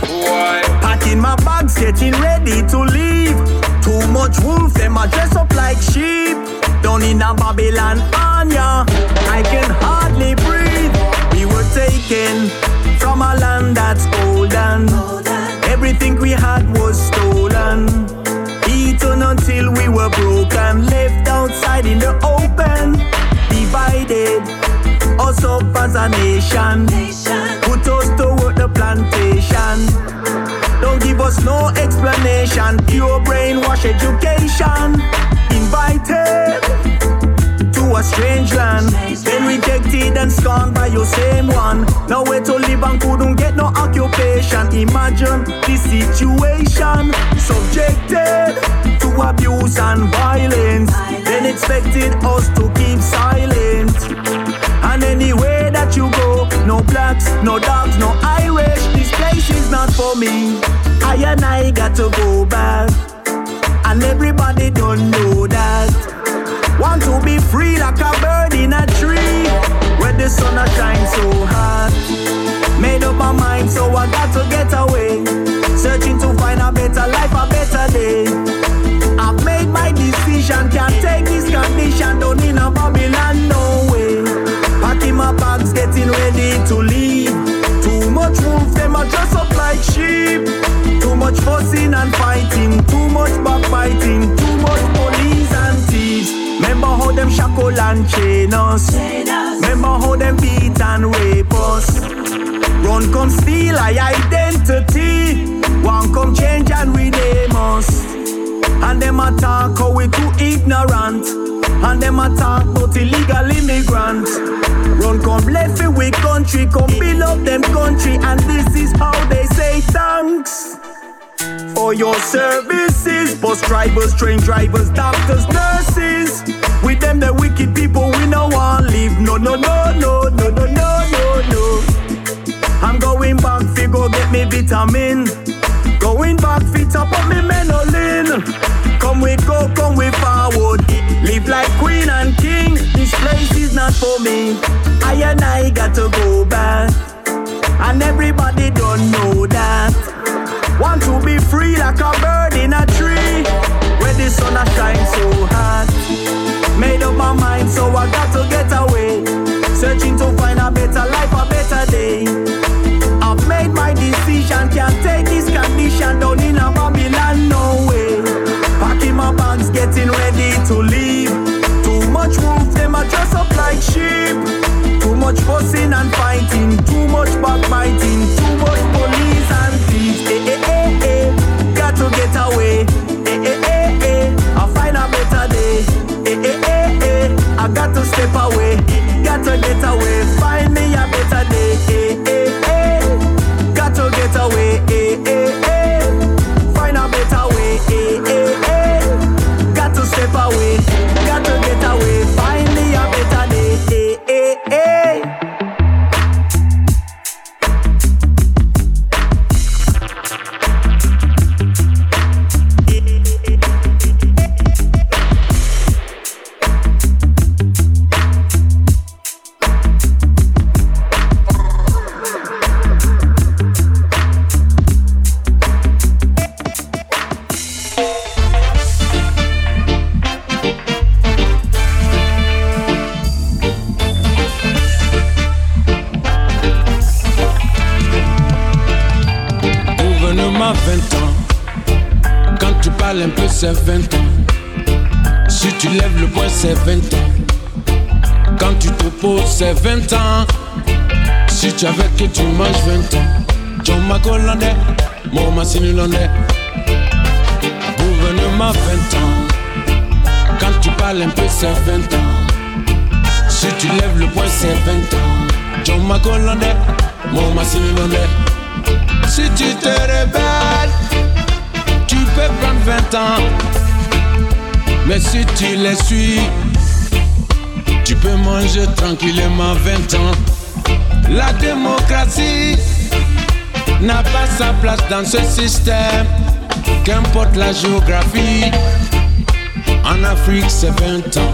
S28: Boy.
S31: Packing my bags, getting ready to leave. Too much wolf, them a dress up like sheep. Down in a Babylon, Anya, I can hardly breathe. We were taken from a land that's old golden. Everything we had was stolen. Eaten until we were broken, left outside in the open. Divided us up as a nation. Put us to work the plantation. Don't give us no explanation. Pure brainwash education. Invited to a
S20: strange land. Then rejected and scorned by your same one. Nowhere to live and couldn't get no occupation. Imagine the situation. Subjected to abuse and violence. Then expected us to keep silent. And anywhere that you go, no blacks, no dogs, no Irish. Place is not for me. I and I got to go back. And everybody don't know that. Want to be free like a bird in a tree. Where the sun a shine so hot. Made up my mind, so I got to get away. Searching to find a better life, a better day. I've made my decision, can't take this condition. Don't need a Babylon, dress up like sheep. Too much fussing and fighting, too much backbiting, too much police and thieves. Remember how them shackle and chain us. Remember how them beat and rape us. Run come steal our identity. One come change and rename us. And them attack how we too ignorant. And them attack but illegal immigrant. Run come left with country, come build up them country. And this is how they say thanks. For your services, bus drivers, train drivers, doctors, nurses. With them the wicked people we no want live. No, no, no, no, no, no, no, no, no. I'm going back, fi go get me vitamin. Going back, fit up me menolin. Come we go, come we forward. Live like queen and king. This place is not for me. I and I got to go back. And everybody don't know that. Want to be free like a bird in a tree. Where the sun a shine so hot. Made up my mind, so I got to get away. Searching to find a better life, a better day. I've made my decision, can't take this condition down in a much fussing and fighting, too much backbiting,
S11: 20 ans. John Macolandais, mon Massinulandais. Gouvernement 20 ans. Quand tu parles un peu, c'est 20 ans. Si tu lèves le poing, c'est 20 ans. John Macolandais, mon Massinulandais. Si tu te rebelles, tu peux prendre 20 ans. Mais si tu les suis, tu peux manger tranquillement 20 ans. La démocratie n'a pas sa place dans ce système, qu'importe la géographie. En Afrique, c'est 20 ans.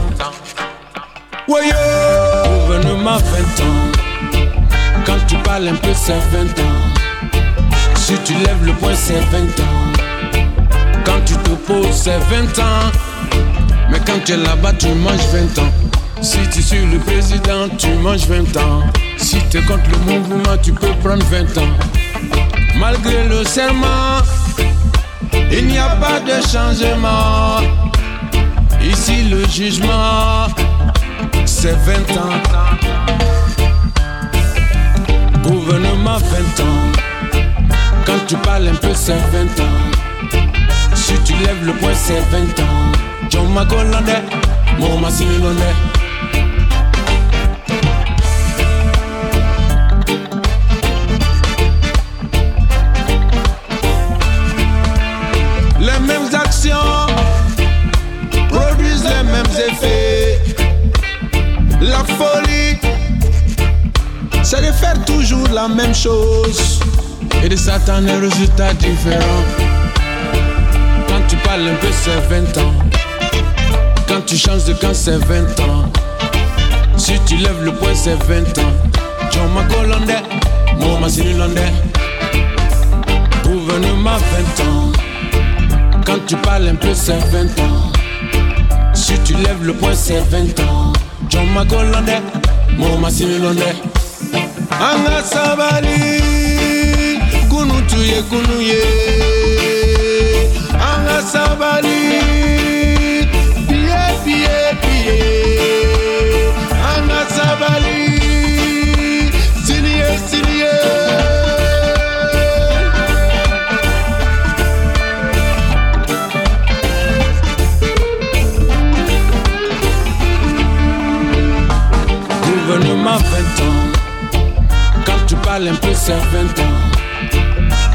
S11: Woyo! Gouvernement 20 ans. Quand tu parles un peu, c'est 20 ans. Si tu lèves le poing, c'est 20 ans. Quand tu te poses, c'est 20 ans. Mais quand tu es là-bas, tu manges 20 ans. Si tu suis le président, tu manges 20 ans. Si tu es contre le mouvement, tu peux prendre 20 ans. Malgré le serment, il n'y a pas de changement. Ici, le jugement, c'est 20 ans. Gouvernement 20 ans. Quand tu parles un peu, c'est 20 ans. Si tu lèves le poing, c'est 20 ans. John Macolandais, mon. Chose. Et de Satan, un résultat différent. Quand tu parles un peu, c'est 20 ans. Quand tu changes de camp, c'est 20 ans. Si tu lèves le poing, c'est 20 ans. John Macolonde, moi, ma Gouvernement 20 ans. Quand tu parles un peu, c'est 20 ans. Si tu lèves le poing, c'est 20 ans. John Macolonde, moi, ma Anga sabali, kunu tuye kunu ye. Anga sabali. C'est 20 ans.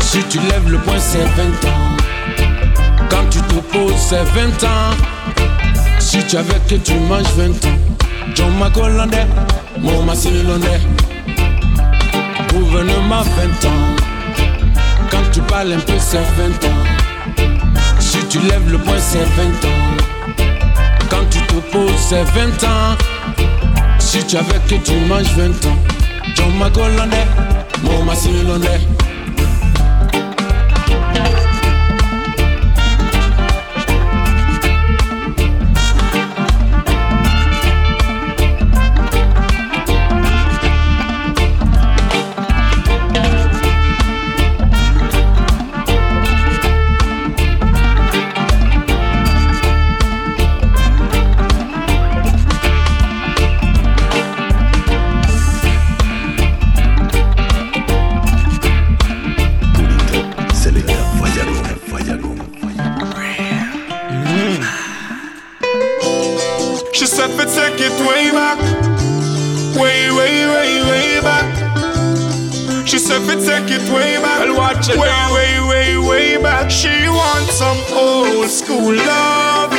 S11: Si tu lèves le poing, c'est 20 ans. Quand tu te poses, c'est 20 ans. Si tu avais que tu manges 20 ans. John Macolande, mon Massinilonde. Gouvernement 20 ans. Quand tu parles un peu, c'est 20 ans. Si tu lèves le poing, c'est 20 ans. Quand tu te poses, c'est 20 ans. Si tu avais que tu manges 20 ans. John Macolande, mon way
S29: back, way, way, way, way back. She said we take it way back, well, watch it way, way, way, way back. She wants some old school love.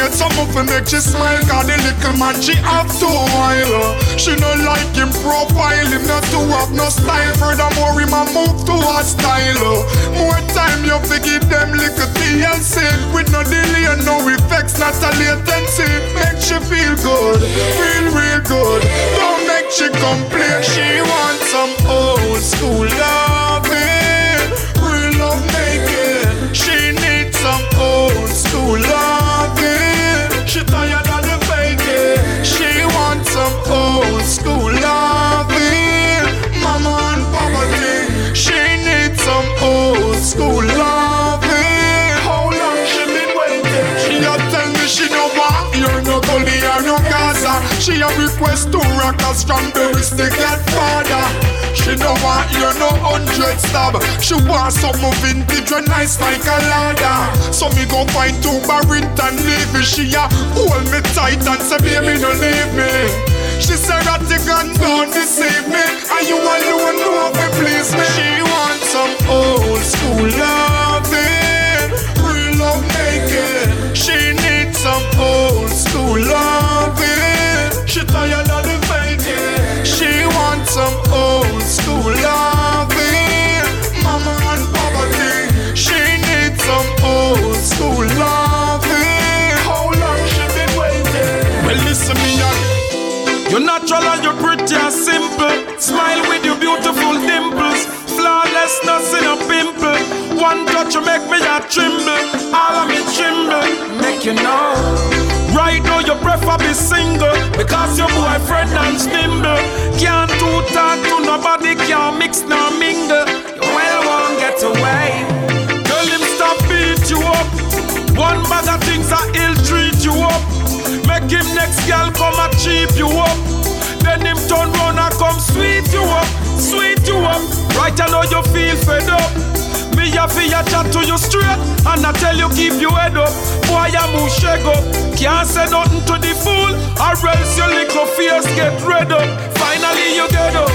S29: get some up and make she smile Cause the little man she have to while She no like him profile Him not to have no style. Furthermore him a move to a style. More time you forgive them little TLC With no delay and no effects Not a latency. Make she feel good Feel real good. Don't make she complain She wants some old school love. Two rockers from the wrist they get father She no want you no hundred stab. She want some of vintage and nice like a ladder. So me go find two barings and leave Levy She a hold me tight and say baby no leave me. She said that the gun don't deceive me. Are you alone? No, me please me. She wants some old school loving. Real love making. She needs some old school love. She tired of the fighting. She wants some old school loving. Mama and poverty. She needs some old school loving. How long she been waiting? Well, listen me up.
S14: You're natural and you're pretty and simple. Smile with your beautiful dimples. Flawlessness in a pimple. One touch you make me a tremble. All of me tremble. Make you know right now you prefer be single because your boyfriend and stimble can't do talk to nobody, can't mix nor mingle. You well won't get away. Tell him stop beat you up. One bag of things
S32: I
S14: ill treat you up. Make him next girl come and cheap you up. Then him turn round and come sweet you up, sweet you up. Right I know you
S32: feel fed up. Me a fi a chat to you straight And I tell you keep your head up. Boy a move shake up. Can't say nothing to the fool Or else your little fears get red up. Finally you get up.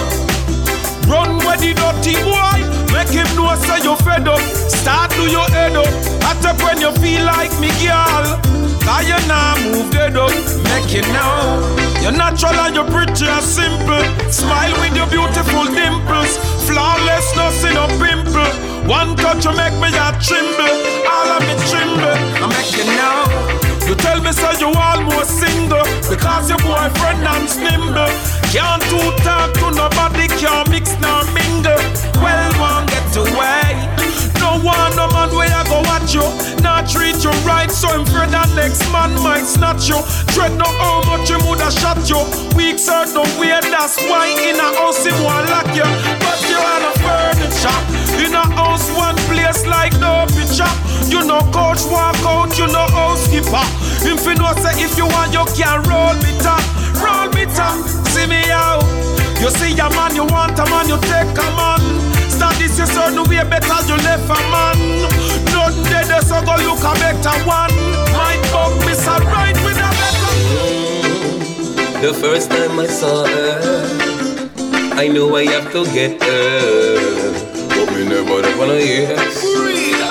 S32: Run with the dirty boy Make him know say you fed up. Start to your head up. At up when you feel like me girl. Cause you now move dead up Make it now You're natural and you're pretty and simple. Smile with your beautiful dimples. Flawless, nothing no pimple. One touch you make me a tremble. All of me tremble. I make it now. You tell me so you almost single because your boyfriend and nimble. Can't do talk to nobody, can't mix nor mingle. Well, one get away. No one, no man where I go watch you. Not treat you right, so I'm afraid that next man might snatch you. Dread know how much him woulda shot you. Weak sir, no weird, that's why in a house him want lock you. But you are the furniture. In a house, one place like no picture. You know coach walk out, you know housekeeper. If you know say if you want, you can roll me top, roll me top. See me out. You see a man, you want a man, you take a man. Start this your son way better you left a man. Nothing dead, so go look a better one. My bug miss a right with a better.
S33: The first time I saw her, I knew I have to get her. But me never ever know yes.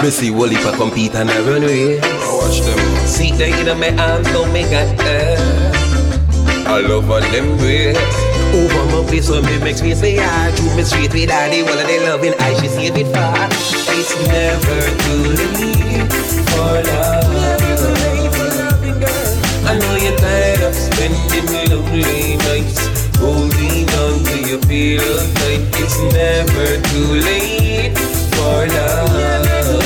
S33: Me see Wally pa compete and I run race. I watch them. See they in my arms, don't me got her. I love her them ways. Over my face when me makes me say ah Shoot me straight with daddy All of the loving I she save it far It's never too late for love. I know you're tired of spending lonely nights Holding on to your pillow tight. It's never too late for love.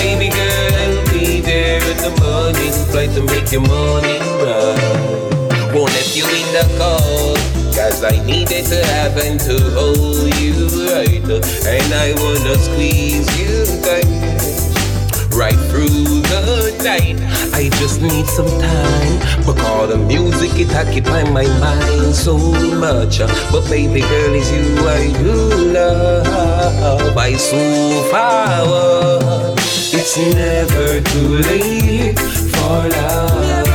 S33: Baby girl I'll be there in the morning. Flight to make your morning right let you in the cold. Cause I needed to happen to hold you right And I wanna squeeze you tight. Right through the night I just need some time. But all the music it occupy my mind so much. But baby girl is you I do love. I so forward It's never too late for love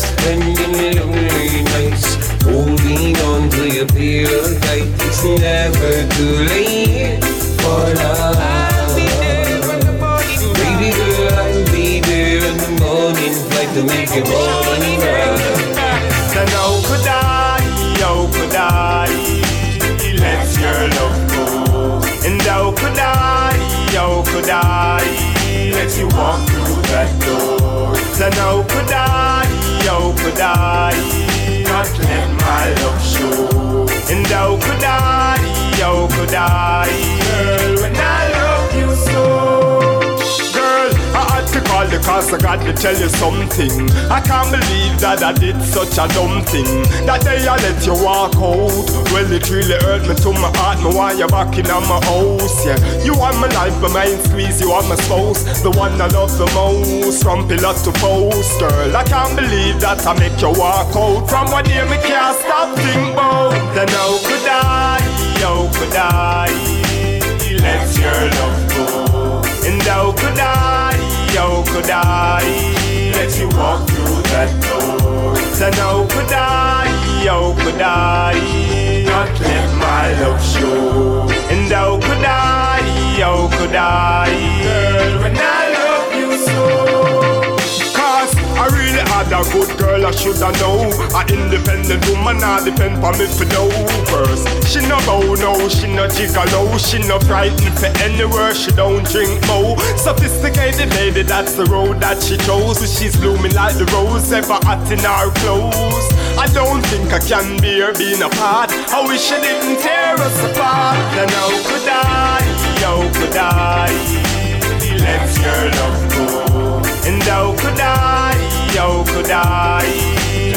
S33: spending lonely nights Holding on to your pillow tight It's never too late for love I'll be there Baby girl, I'll be there in the morning Flight to morning right
S34: Then how could I, how could I Let your love go And how could I, how could I Let you walk through that door. Then how could I, how could I Not let my love show And how could I, how could I Girl, when I love you so had call you cause I got to tell you something. I can't believe that I did such a dumb thing. That day I let you walk out. Well it really hurt me to my heart. Me why you back in my house, yeah. You are my life, my mind squeeze. You are my spouse, the one I love the most. From pillar to post, girl. I can't believe that I make you walk out. From one day me can't stop think about Then how could I, how could I Let your love go? And how could I, how could I Let you walk through that door. Then how could I, how could I Not let my love show And how could I, how could I a good girl, I shoulda know A independent woman, I depend on me for no first She no bow, no, she no gigolo. She no frightened for anywhere, she don't drink mo Sophisticated lady, that's the road that she chose. She's blooming like the rose, ever hot in our clothes. I don't think I can bear being apart. I wish she didn't tear us apart. Then how could I, how could I? Let your love go. And how could I, how could I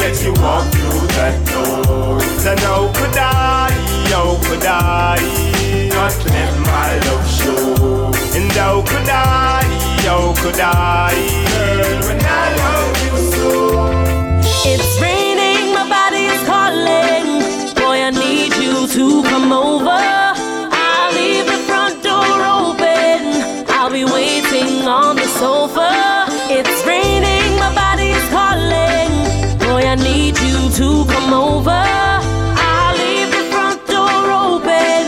S34: let you walk through that door? And how could I, how could I not let my love show? And how could I, how could I, girl, when I love you so?
S35: It's raining, my body is calling. Boy, I need you to come over.
S5: I'll leave the front door open. I'll be waiting on the sofa. over. I leave the front door open.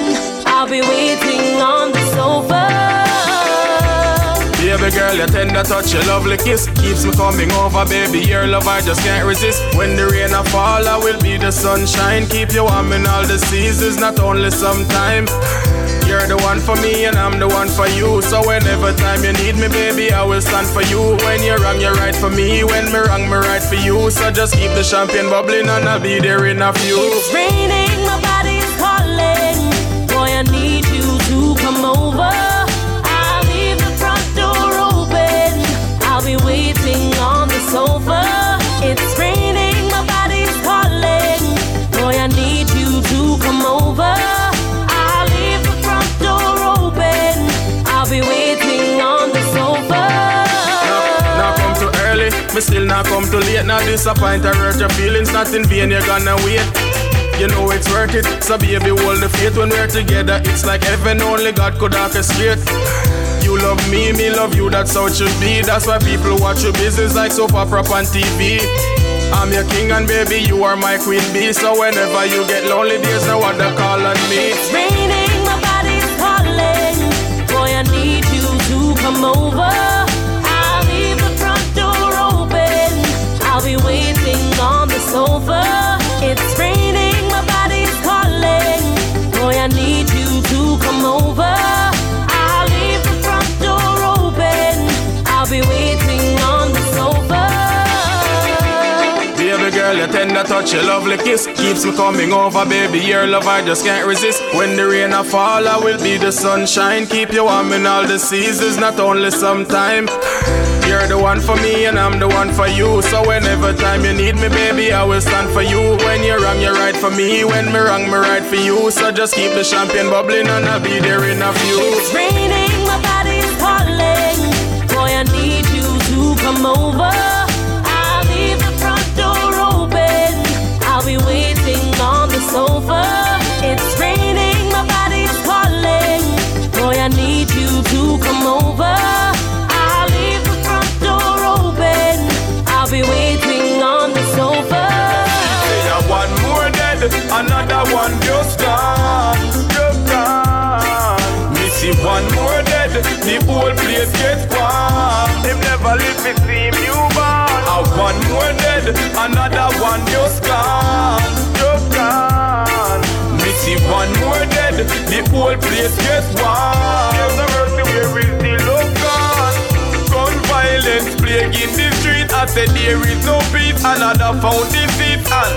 S5: I'll be waiting on the sofa.
S14: Baby girl, your tender touch, your lovely kiss keeps me coming over. Baby, your love I just can't resist. When the rain I fall, I will be the sunshine. Keep you warm in all the seasons, not only sometime. You're the one for me and I'm the one for you. So whenever time you need me, baby, I will stand for you. When you're wrong, you're right for me. When me wrong, me right for you. So just keep the champagne bubbling and I'll be there in a few.
S5: It's raining, my body's
S14: me still not come too late. Now disappoint or hurt your feelings, not in vain, you're gonna wait. You know it's worth it, so baby, hold the faith when we're together. It's like heaven, only God could orchestrate. You love me, me love you, that's how it should be. That's why people watch your business like soap opera on TV. I'm your king and baby, you are my queen bee. So whenever you get lonely, there's no other call on me.
S5: It's raining, my body's calling. Boy, I need you to come over. Waiting on the sofa. It's raining, my body's calling. Boy, I need you to come over. I'll leave the front door open. I'll be waiting on the sofa.
S14: Baby girl, your tender touch, your lovely kiss keeps me coming over, baby. Your love I just can't resist. When the rain a fall, I will be the sunshine. Keep you warm in all the seasons, not only sometime. You're the one for me and I'm the one for you. So whenever time you need me, baby, I will stand for you. When you're wrong, you're right for me. When me wrong, me right for you. So just keep the champagne bubbling and I'll be there in a few.
S5: It's raining, my body's calling. Boy, I need you to come over. I'll leave the front door open. I'll be waiting on the sofa.
S14: Another one just gone, just gone. Me see one more dead, the whole place get warm. Him never live me see newborn. Ah, one more dead, another one just gone, just gone. Me see one more dead, the whole place get warm. Street. Said there is no peace. Another found defeat and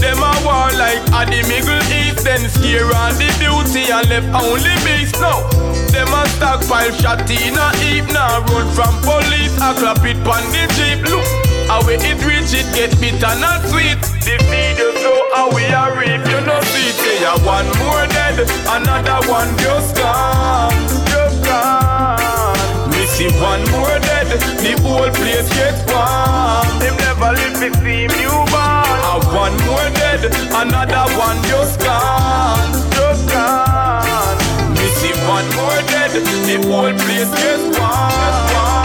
S14: them a war like at the Middle East. Then scare on the beauty and left only beast. Now them a stockpile shot in a heap. Now run from police. I clap it on the jeep. Look. How it reach it get bitter not sweet. The video so how we are reap you know see say ya one more dead, another one just gone, just gone. See one more the whole place get warm. Him never live me see newborn. Ah, one more dead, another one just gone, just gone. Me see one more dead, the whole place get warm.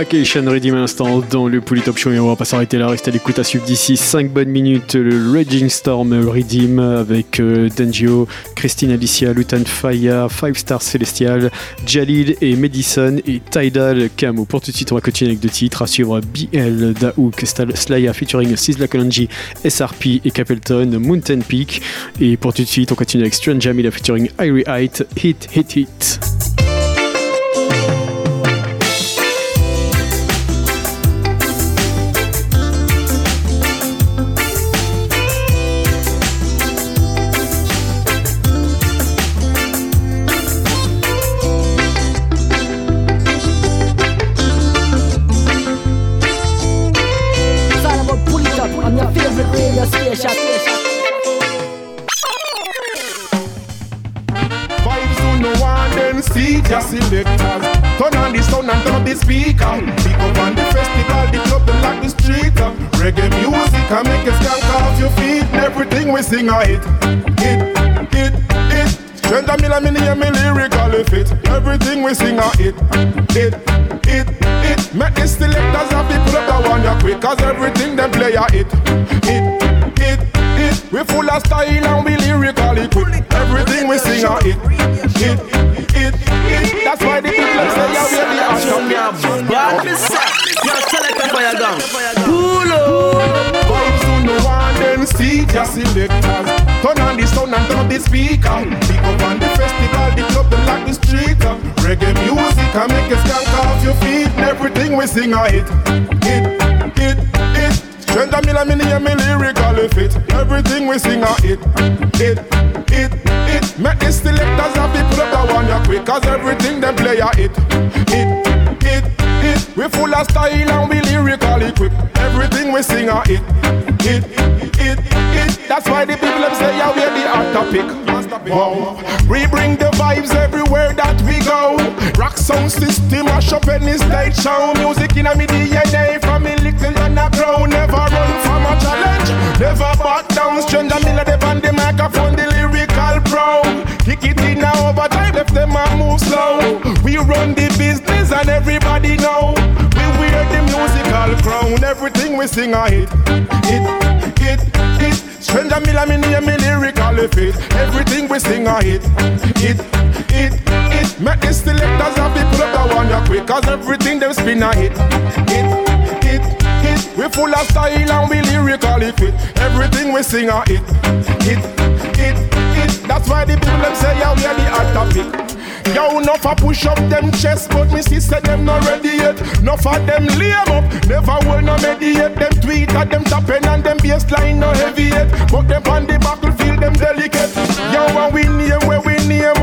S7: Vacation Ready à l'instant dans le Pouli Top Show et on va pas s'arrêter là, rester à l'écoute à suivre d'ici 5 bonnes minutes le Raging Storm Redeem avec euh, Dangio, Christine Alicia, Lutan Faya, Five Stars Celestial, Jalil et Madison et Tidal Camo. Pour tout de suite on va continuer avec deux titres à suivre BL Daouk, Slaya featuring Sizzla Kalonji, SRP et Capleton, Mountain Peak et pour tout de suite on continue avec Strange Jamila featuring Irie Height, Hit Hit Hit.
S29: Turn up. Pick up on the festival, the club, the lock the street. up. Reggae music and make you skank off your feet. Everything we sing a hit, hit, hit, hit. Strength and me name me lyrically fit. Everything we sing a hit, hit, hit, hit. Make the selectors have people up that one ya quick, cause everything them play a hit, hit, hit, hit. We full of style and we lyrically quick. Everything we sing a hit, hit, hit, hit. That's why the people say yeah we are the awesome.
S25: Bad mistake. You're selected for your gun.
S29: Pull up. Vibes on the one then see just selectors. Turn on the sound and turn up the speaker. Pick up on the festival, the club, the like the street. Reggae music and make you skank off your feet. And everything we sing a hit, hit, hit, hit. Stranger Miller, me name me lyrically fit. Everything we sing a hit, hit, hit, hit. Make the selectors and people up that one ya quick, cause everything them play a hit, hit, hit. We full of style and we lyrically equipped. Everything we sing a hit, hit, hit, hit. That's why the people them say yeah we're the hot topic. Wow. We bring the vibes everywhere that we go. Rock sound system, mash up any stage show. Music in a me DNA from me little and a grow. Never run from a challenge, never back down. Stranger Miller, they on the microphone, the lyrical Kick it in now overdrive, left them and move slow. We run the business and everybody know. We wear the musical crown. Everything we sing a hit, hit, hit, hit. Stranger Miller, me name me lyrically fit. Everything we sing a hit, hit, hit, hit. Make the selectors have people up that one ya quick, cause everything them spin a hit, hit, hit, hit. We full of style and we lyrically fit. Everything we sing a hit, hit, hit, hit. That's why the people them say yeah we are the hot topic. Yo, enough a push up them chest, but me say them not ready yet. Enough of them lame up, never will no mediate. Them tweet at them tapping and them baseline no heavy yet. But them on the battlefield them delicate. Yo, and we name where we name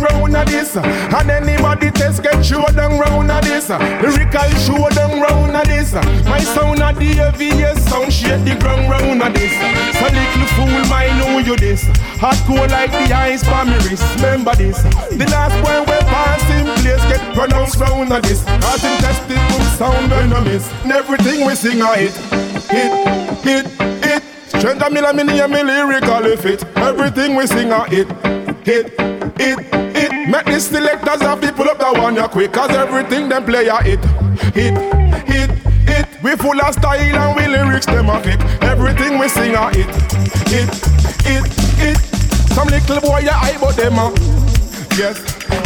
S29: run round a this. And anybody test get show down round a this. Lyrical show down round a this. My sound a the heaviest sound shake the ground round a this. So little fool might know you this. Hardcore like the ice for me wrist. Remember this. The last one we pass in place get pronounced round a this. Cause in tested boom sound miss. And everything we sing a hit. Hit, hit, hit. Stranger Miller, me name me lyrically fit. Everything we sing a hit. Hit, hit, hit. Make the selectors have people up that one ya quick. Cause everything them play a hit. Hit, hit, hit. We full of style and we lyrics them a fit. Everything we sing a hit. Hit, hit, hit. Some little boy ya eye but them a Yes,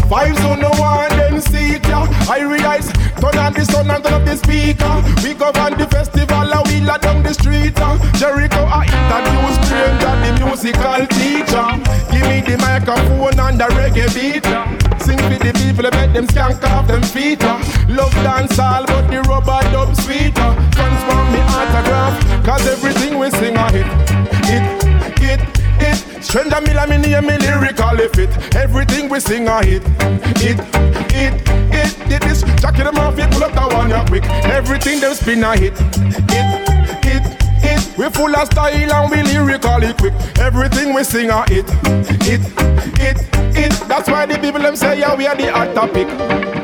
S29: vibes on the one, then see it. I realize, turn on the sun and turn up the speaker. We go on the festival, and we la down the street. Jericho, I introduce stranger, the musical teacher. Give me the microphone and the reggae beat. Sing for the people, make them skank off them feet. Love dance all, but the rubber dub sweeter. Transform me autograph, cause everything we sing a hit. Hit, hit, hit. Stranger Miller, me name me lyrically fit. Everything we sing a hit. Hit, hit, hit, hit this. Jackie them off, it pull up that one ya quick. Everything them spin a hit. Hit. We full of style and we lyrically quick. Everything we sing a hit. Hit, hit, hit. That's why the people them say yeah we are the hot topic.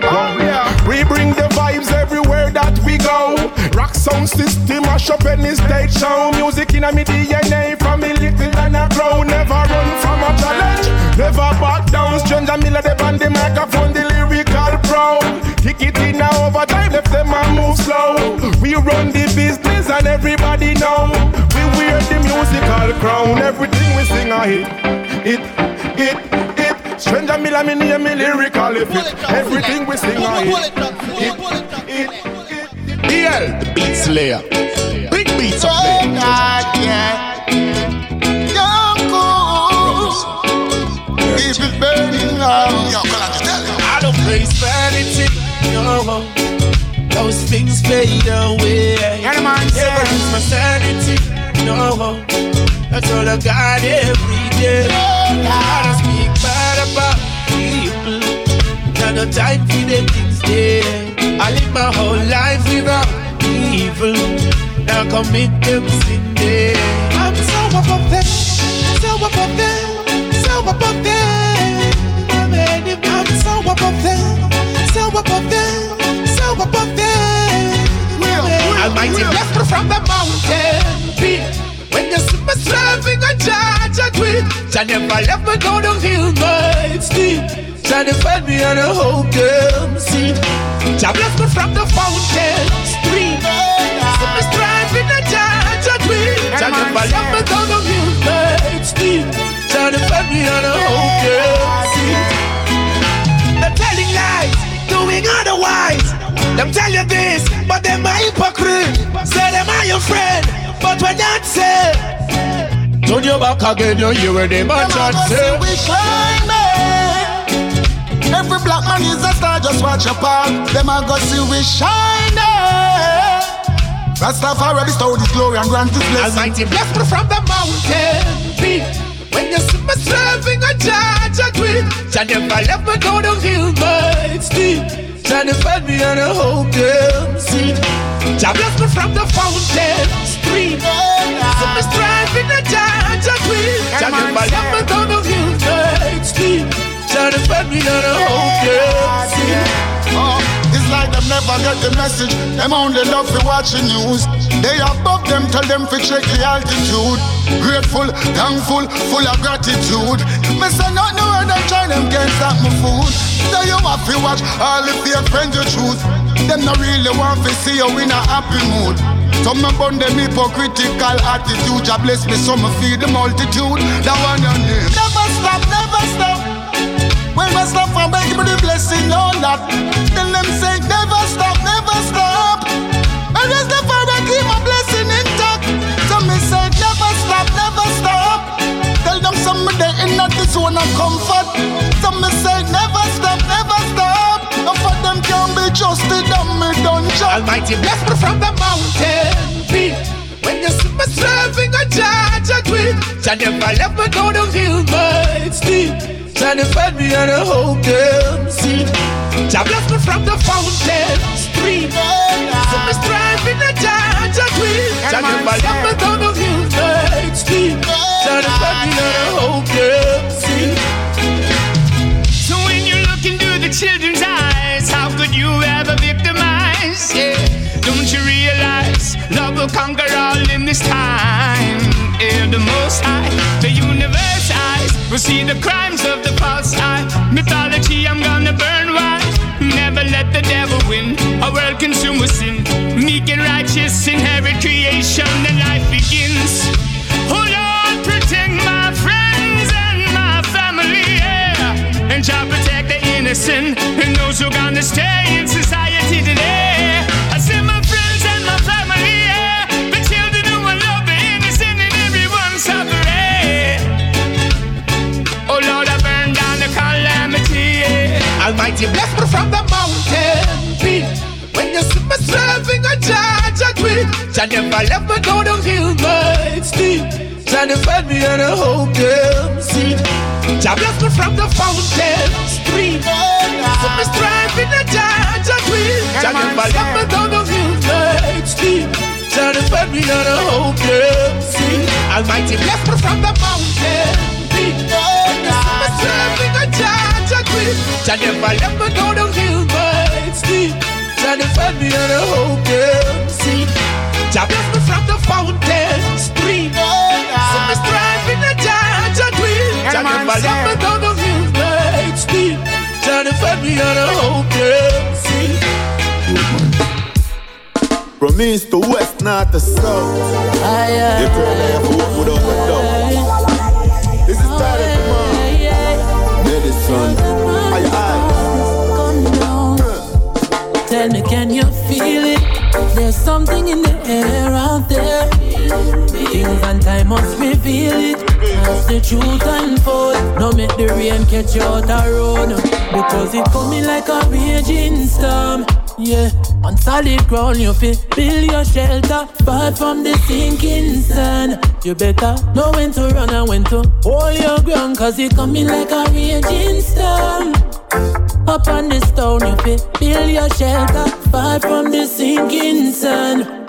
S29: Oh yeah. We bring the vibes everywhere that we go. Rock sound system, mash up any stage show. Music in a me DNA from me little and a grow. Never run from a challenge, never back down. Stranger Miller, they on the microphone, the lyrical pro. Kick it in left them and move slow. We run the business and everybody know. We wear the musical crown. Everything we sing a hit, hit, hit, hit. Stranger Miller, me name me lyrically fit. Everything we sing a hit, hit, hit.
S36: BL, the beat slayer. Big beats up there.
S25: Oh God, yeah. Young Keep it burning out.
S4: I don't place vanity, no. Those things fade away.
S25: Yeah, man,
S4: Never lose my sanity, no. That's all I got every day. I don't speak bad about people. Got no time for them things there. I live my whole life without evil. Now commit them sin there. I'm so above them, so above them, so above them. I'm so above them, so above them, so above them. Almighty bless me from the mountain peak. When you see me serving a judge, I tweet.
S13: Jah never left me go down hill nights deep. Jah defend me and I hope them see. Jah bless me from the fountain stream. So me strive in the Jah never left me go down hill nights deep. Jah defend me and I hope them see. They're telling lies, doing otherwise. Them tell you this, but them are hypocrite. Say them are your friend, but when that say, turn your back again, you hear where them a chat say.
S37: We shining. Every black man is a star, just watch your part. Them a go see we shining. Rastafari bestow His glory and grant His blessing.
S13: Almighty bless me from the mountain peak. When you see me serving a judge, a queen, Jah never left me go down hill nights deep. Jah defend me and I hope them see. Jah bless me from the fountain stream. So me striving a judge, a queen, Jah never left me go down hill nights deep. Jah defend me and I hope them see.
S37: Oh, like them never get the message. Them only love for watching news. They above them, tell them to check the altitude. Grateful, thankful, full of gratitude. Me say not no where them try them can't my food. So you have to watch all the fake friends you choose. Them not really want to see you in a happy mood. Some me burn them hypocritical attitude. Jah bless me, so me feed the multitude. That one you need. Never stop, never stop. When we stop and beg for the blessing or not Tell them say say never stop, never stop No for them can be trusted and me done job
S13: Almighty bless me from the mountain peak. When you see me serving a judge, a queen, Jah never left me go down hill nights deep. Jah defend me and I hope them see. Jah bless me from the fountain stream. So me striving a judge, queen, Jah never left me down hill nights deep. Jah defend me and I hope them see.
S38: Children's eyes, how could you ever victimize? Yeah. Don't you realize love will conquer all in this time? Yeah, the most high, the universe eyes will see the crimes of the past eye. Mythology, I'm gonna burn wide. Never let the devil win. A world consumed with sin. Meek and righteous inherit creation, then life begins. Innocent and those who are gonna stay in society today. I say my friends and my family, yeah. The children who are love the innocent and everyone suffering. Oh Lord, I burn down the calamity, yeah.
S13: Almighty bless me from the mountain peak. When you see me serving a judge, a queen, Jah never left me go down hill nights deep. Jah defend me and I hope them see. Jah bless me from the fountain stream. So me striving a judge, a queen, Jah never left me down hill nights deep. Jah defend me and I hope them see. Almighty bless me from the mountain peak. See me serving a judge, a queen, Jah never left me down hill nights deep. Jah defend me and I hope them see. Jah bless me from the fountain stream. So me striving a judge, a queen, Jah never left me go down hill nights deep. Jah defend me and I hope them see.
S25: From east to west, north to south. You turn left foot without a doubt. This is Tarek Kamal. Medicine. Aye, aye.
S39: Tell me, can you feel it? There's something in the air out there. Things and time must reveal it. As the truth unfold, no make the rain catch you out the road. Because it coming like a raging storm. Yeah, on solid ground you feel build your shelter far from the sinking sun. You better know when to run and when to hold your ground, cause it coming like a raging storm. Up on the stone, you feel build your shelter far from the sinking sun.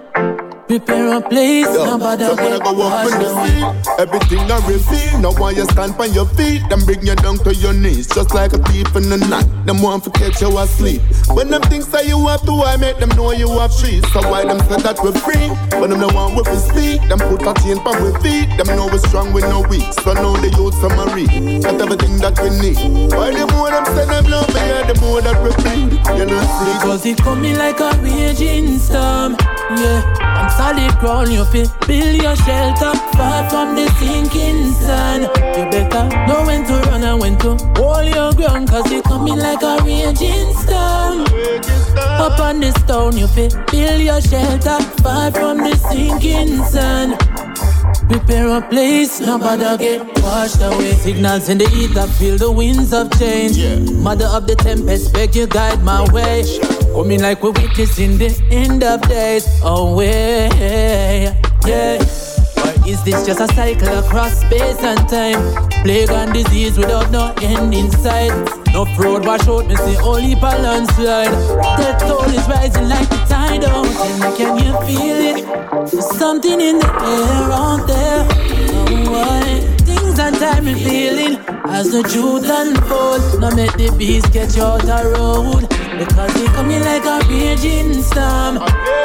S39: Prepare a place,
S25: Yo,
S39: nobody
S25: so
S39: get
S25: go up in the
S39: away.
S25: sea, everything I reveal. Now why you stand on your feet, them bring you down to your knees, just like a thief in the night. Them want to catch you asleep. When them things say you have to, I make them know you have free. So why them say that we're free? When them the one with we speak, them put a chain on we feet. Them know we strong
S37: we no weak. So now the youth summary. That everything that we need. Why the more them say them love me, yeah, the more that we bleed. You know.
S40: Because it coming like a raging storm. Yeah, on solid ground, you feel build your shelter far from the sinking sun. You better know when to run and when to hold your ground, cause it coming like a raging storm. Up on the stone, you feel build your shelter far from the sinking sun. Prepare a place, nobody get washed away. Signals in the ether, feel the winds of change. Mother of the tempest, beg you guide my way. Coming like we're witnessing the end of days. Oh, away, yeah. Or is this just a cycle across space and time? Plague and disease without no end in sight. No fraud wash out, me see only a landslide. Death toll is rising like the tide out. Me, can you feel it? There's something in the air out there. Oh, why? Things and time and feeling as the truth unfolds. Now make the beast get you out the road. Because they coming like a raging storm.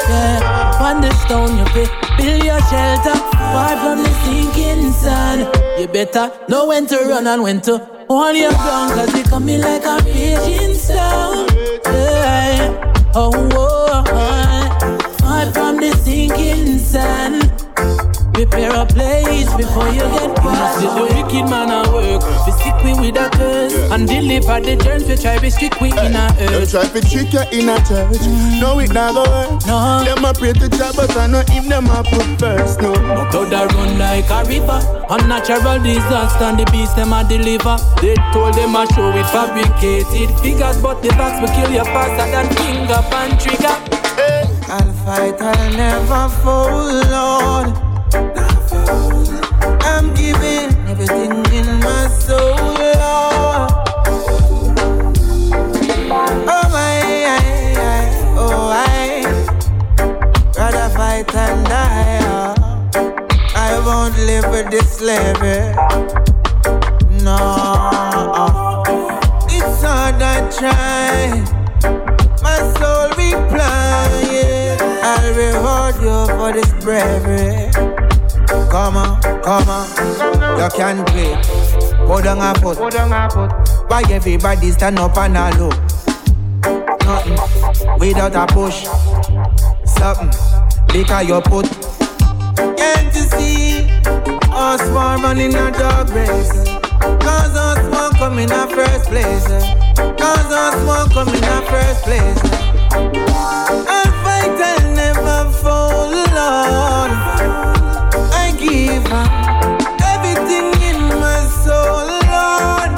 S40: Yeah, on the stone you feel build your shelter far from the sinking sun. You better know when to run and when to hold your ground. Cause they coming like a raging storm. Yeah. Oh, oh, eh. oh, far from the sinking sun. Prepare a place before you get past it. The wicked man at work. We stick we with a curse. And deliver the germs. We try to strict we in a earth.
S37: try to trick you in a church. No, it not go work.
S40: No.
S37: Them a pray to job, but I know him them a put first. No.
S40: Blood a run like a river. Unnatural disaster and the beast them a deliver. They told them a show it fabricated figures, but the box will kill you faster than finger and trigger.
S24: I'll fight, I'll never fall, Lord. I'm giving everything in my soul. Oh, I, I, I, oh, I rather fight and die. I won't live with this slavery. No, it's I try. My soul. I'll reward you for this bravery. Come on, come on, you can play. Go down a foot. Why everybody stand up and a look? Nothing without a push. Something because you put. Can't you see us swarming in a dog race? Cause us won't come in a first place. Cause us won't come in a first place. I'll fight and never fall, Lord. I give everything in my soul, Lord.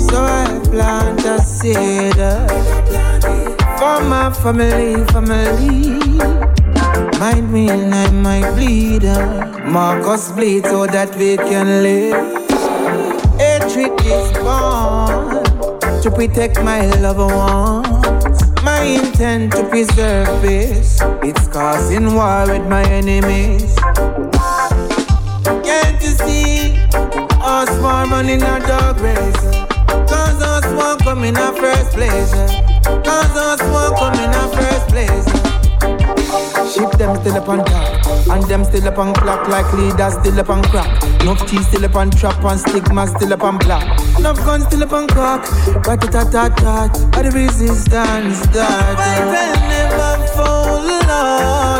S24: So I plant a seed uh, for my family, family. Might mean I might bleed. Uh, Marcus bleed so that we can live. Hatred is born to protect my loved ones. My intent to preserve peace. It's causing war with my enemies. Us war running a dog race? Cause us won't come in a first place. Cause us won't come in a first place. Ship them still up on top, and them still up on clock like leaders still up on crack. Enough cheese still up on trap, and stigma still up on black. Enough guns still up on cock, but it a tat tat, and the resistance that. Fight and never fall, Lord.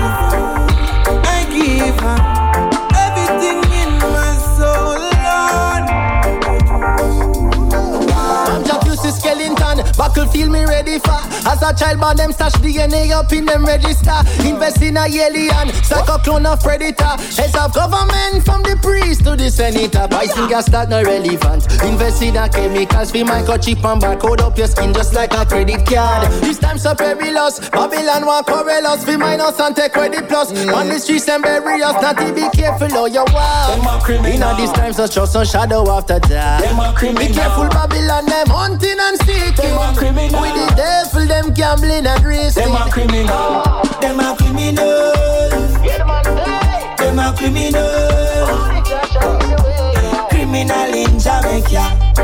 S41: Feel me ready for. As a child, man, them stash DNA up in them register. Invest in a alien, psycho clone of predator. Heads of government from the priest to the senator. Pricing gas that no relevant. Invest in a chemicals, fi microchip and barcode up your skin just like a credit card. This time so perilous, Babylon want correl us, fi minus and take credit plus. On the streets them bury us, not to be careful, oh you wow. Inna these times, so trust no shadow after that. Be careful, Babylon, them hunting and seeking. With the devil, them gambling and racing.
S42: Them a criminal. Them a criminal. Them a criminal. Criminal in Jamaica.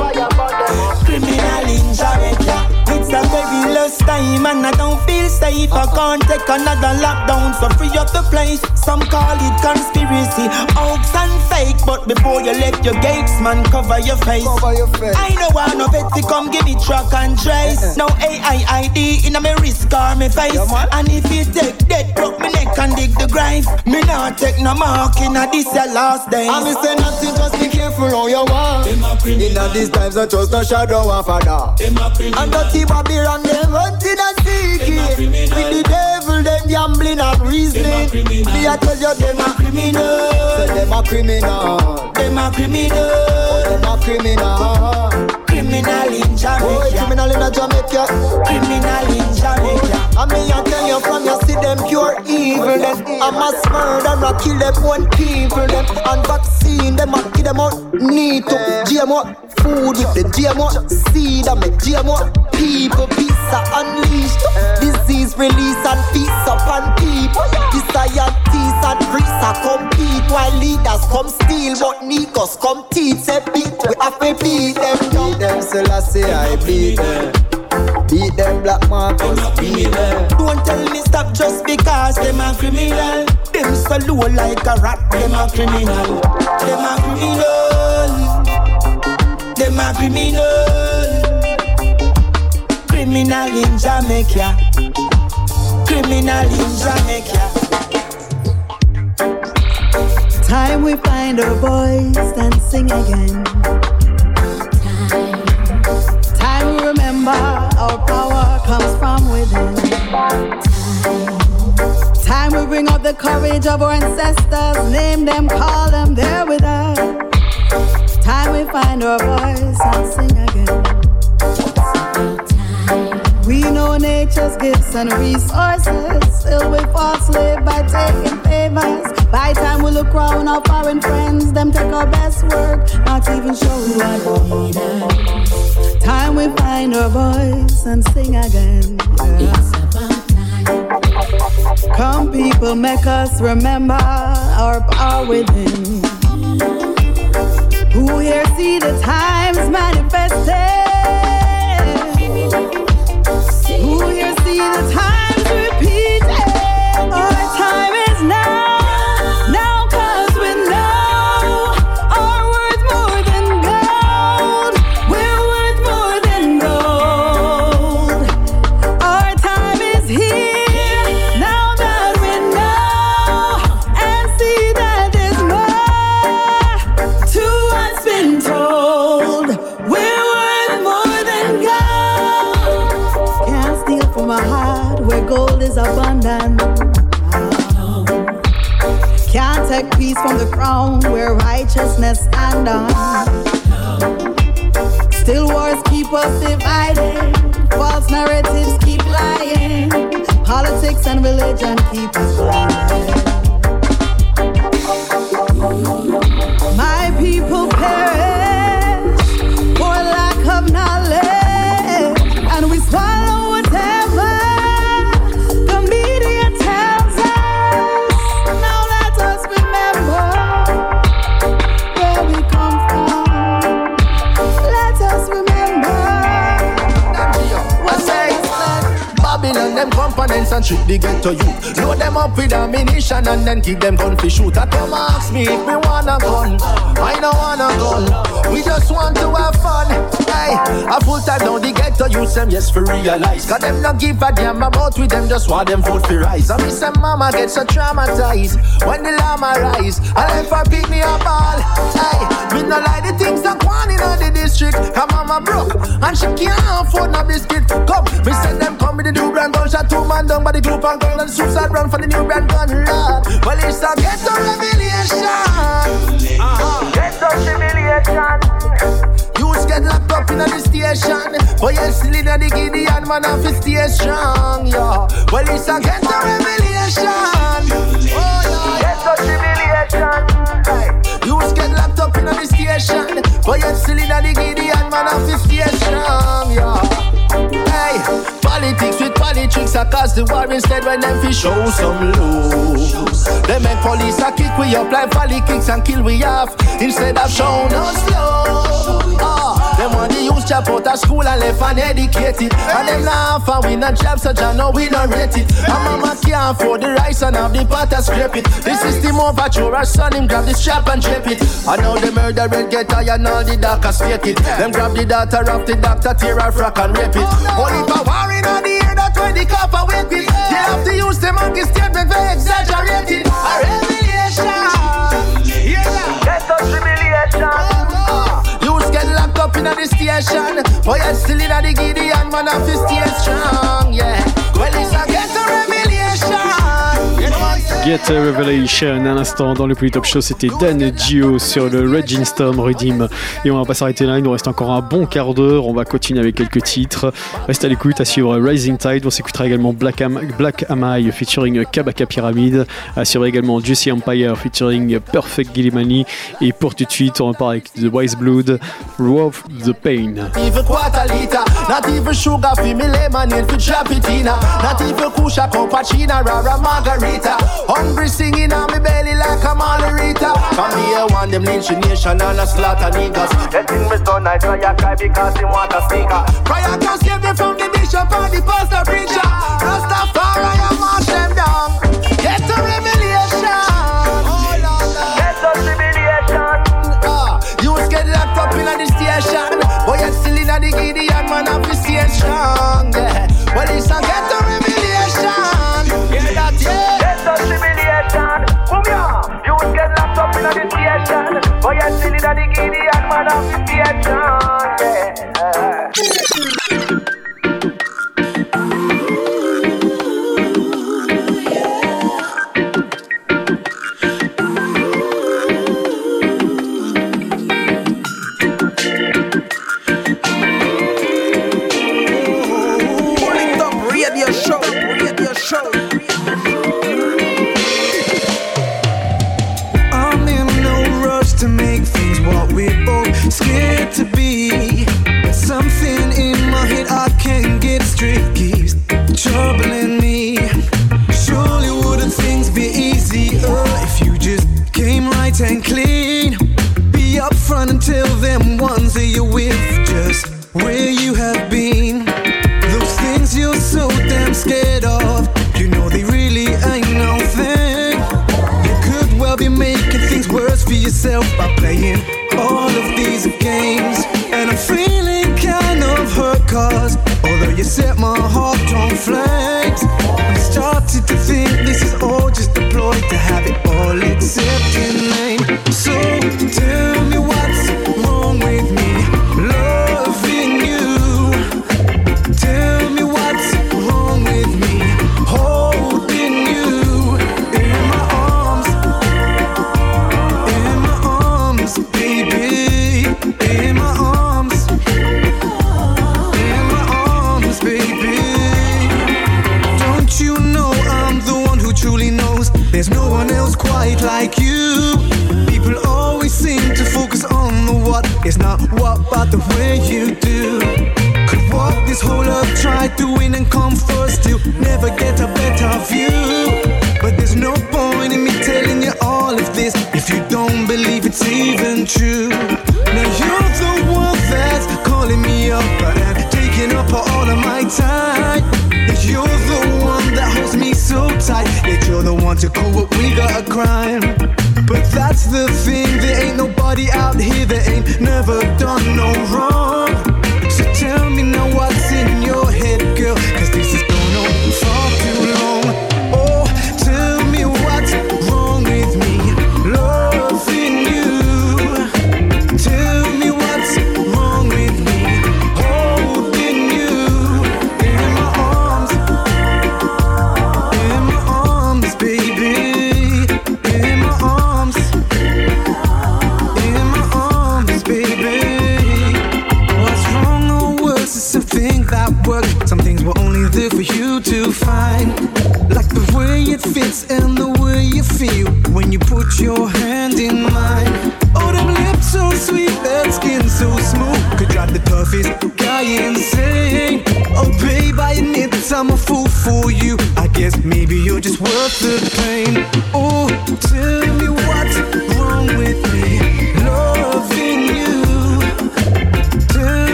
S42: Criminal in Jamaica. It's a fabulous waste time and I don't feel safe. I can't take another lockdown, so free up the place. Some call it conspiracy, hoax and fake. But before you left your gates, man, cover your face.
S43: Cover your face.
S42: I know I know to come give me track and trace. Uh-uh. No AIID in my wrist or my face. Yeah, and if you take that, broke me neck and dig the grave. Me not take no mark in a this your last day.
S43: I me say nothing, just be careful how you walk. In a these times, I trust no shadow of a doubt. And dirty Babylon, they hunting and seeking. With the devil, them gambling and reasoning. Me I tell you, them a criminal. Them a criminal.
S42: Them a criminal.
S43: Them a criminal.
S42: Criminal in Jamaica.
S43: Oh, criminal in Jamaica.
S42: Criminal in Jamaica.
S43: I I tell you from you see them pure evil. Them I must murder and kill them one people. Them and vaccine them and kill them out. Need to GMO food with the GMO seed and make GMO people pizza unleashed. Disease release and peace upon people. Scientists and priests are compete while leaders come steal, but Nikos come teach. Say beat, we have to beat them. Beat them, Selassie, I beat them. Beat them black Marcus, beat them.
S42: Don't tell me stop just because them a criminal. Them so low like a rat, them a criminal. Them a criminal. Them a criminal. Criminal in Jamaica. Criminal in Jamaica.
S44: Time we find our voice and sing again. Remember our power comes from within. Time we bring out the courage of our ancestors, name them, call them, they're with us. Time we find our voice and sing again. We know nature's gifts and resources. Still we fall slave by taking favors. By time we look round our foreign friends, them take our best work, not even show what we need. Time we find our voice and sing again. Come people, make us remember our power within. Who here see the times manifested? Who here see the times peace from the crown where righteousness stand on. Still wars keep us divided. False narratives keep lying. Politics and religion keep us blinded. My people perish
S43: them and trick they get to you. Load them up with ammunition and then give them gun to shoot. I come ask me if we want a gun. I don't wanna go. We just want to have fun. Hey, a full time now they get to use them, yes, for realize. Cause them not give a damn about with them, just want them vote for rise. I me say mama get so traumatized when the llama rise. And then for pick me up all. Hey, me no like the things that one in the district. Cause mama broke and she can't afford no biscuit. Come, me send them come with the new brand gun. Shot two man down by the group and girl and suicide run for the new brand gun. Lord. Well, it's a ghetto revelation. Uh-huh. Ghetto humiliation. Youths get locked up in the station. But you still in the Gideon man have to stay strong, yeah. Well, it's a ghetto revelation. Oh, yeah. Ghetto humiliation. Youths get locked up in the station. But you still in the Gideon man stay strong, yeah. Politics with politics I cause the war instead when them fi show some love. They make police a kick we up like volley kicks and kill we off instead of showing us love. Ah, Them want the youth chop out of school and left uneducated. And them laugh and we not job, so I know we not rate it. And mama can't afford the rice and have the pot scrape it. The system overthrow our son, him grab the strap and drape it. And now the murderer get tired and all the doctors fake it. Them grab the daughter of the doctor, tear her frock and rape it. Only for war in station. Boy, I'm still in the Gideon, man, I feel strong. Yeah. Well, it's a Get a Revelation
S7: à l'instant dans le Polytop Show, c'était Dan Gio sur le Regin Storm Redeem. Et on va pas s'arrêter là, il nous reste encore un bon quart d'heure. On va continuer avec quelques titres. Reste à l'écoute, à suivre Rising Tide. On s'écoutera également Black, Am Amai featuring Kabaka Pyramid. À suivre également Juicy Empire featuring Perfect Gillimani. Et pour tout de suite, on repart avec The Wise Blood, Wolf the Pain.
S43: Even quarter liter, not even sugar for me lemonade for Chapitina. Not even Kusha Compachina, Rara Margarita. Hungry singing on me belly like a margarita. Come here, one them lynch nation and a slaughter niggas. That thing me so nice, so you cry because he want a sneaker. Prayer can save me from the bishop and the pastor preacher. Rastafari, I march them down. Get a revelation. Get a revelation. Ah, you get locked up in the station. Boy, you still in the Gideon, man, I stay strong. Yeah. Well, it's a get station. Boy, you still in the Gideon, man, feel stay strong. Yeah.
S18: Tell them ones that you're with just where you have been. Those things you're so damn scared of, you know they really ain't nothing. You could well be making things worse for yourself by playing all of these games. And I'm feeling kind of hurt cause although you set my heart on flames, try to win and come first, still never get a better view. But there's no point in me telling you all of this if you don't believe it's even true. Now you're the one that's calling me up and taking up all of my time. You're the one that holds me so tight. That you're the one to call what we got a crime. But that's the thing, there ain't nobody out here that ain't never done no wrong. So tell me now head, girl. Cause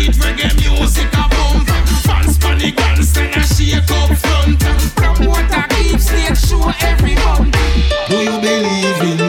S20: beat reggae music a boom. Fans panic and send a shake up front. From what I keep, snake show every month. Do you believe in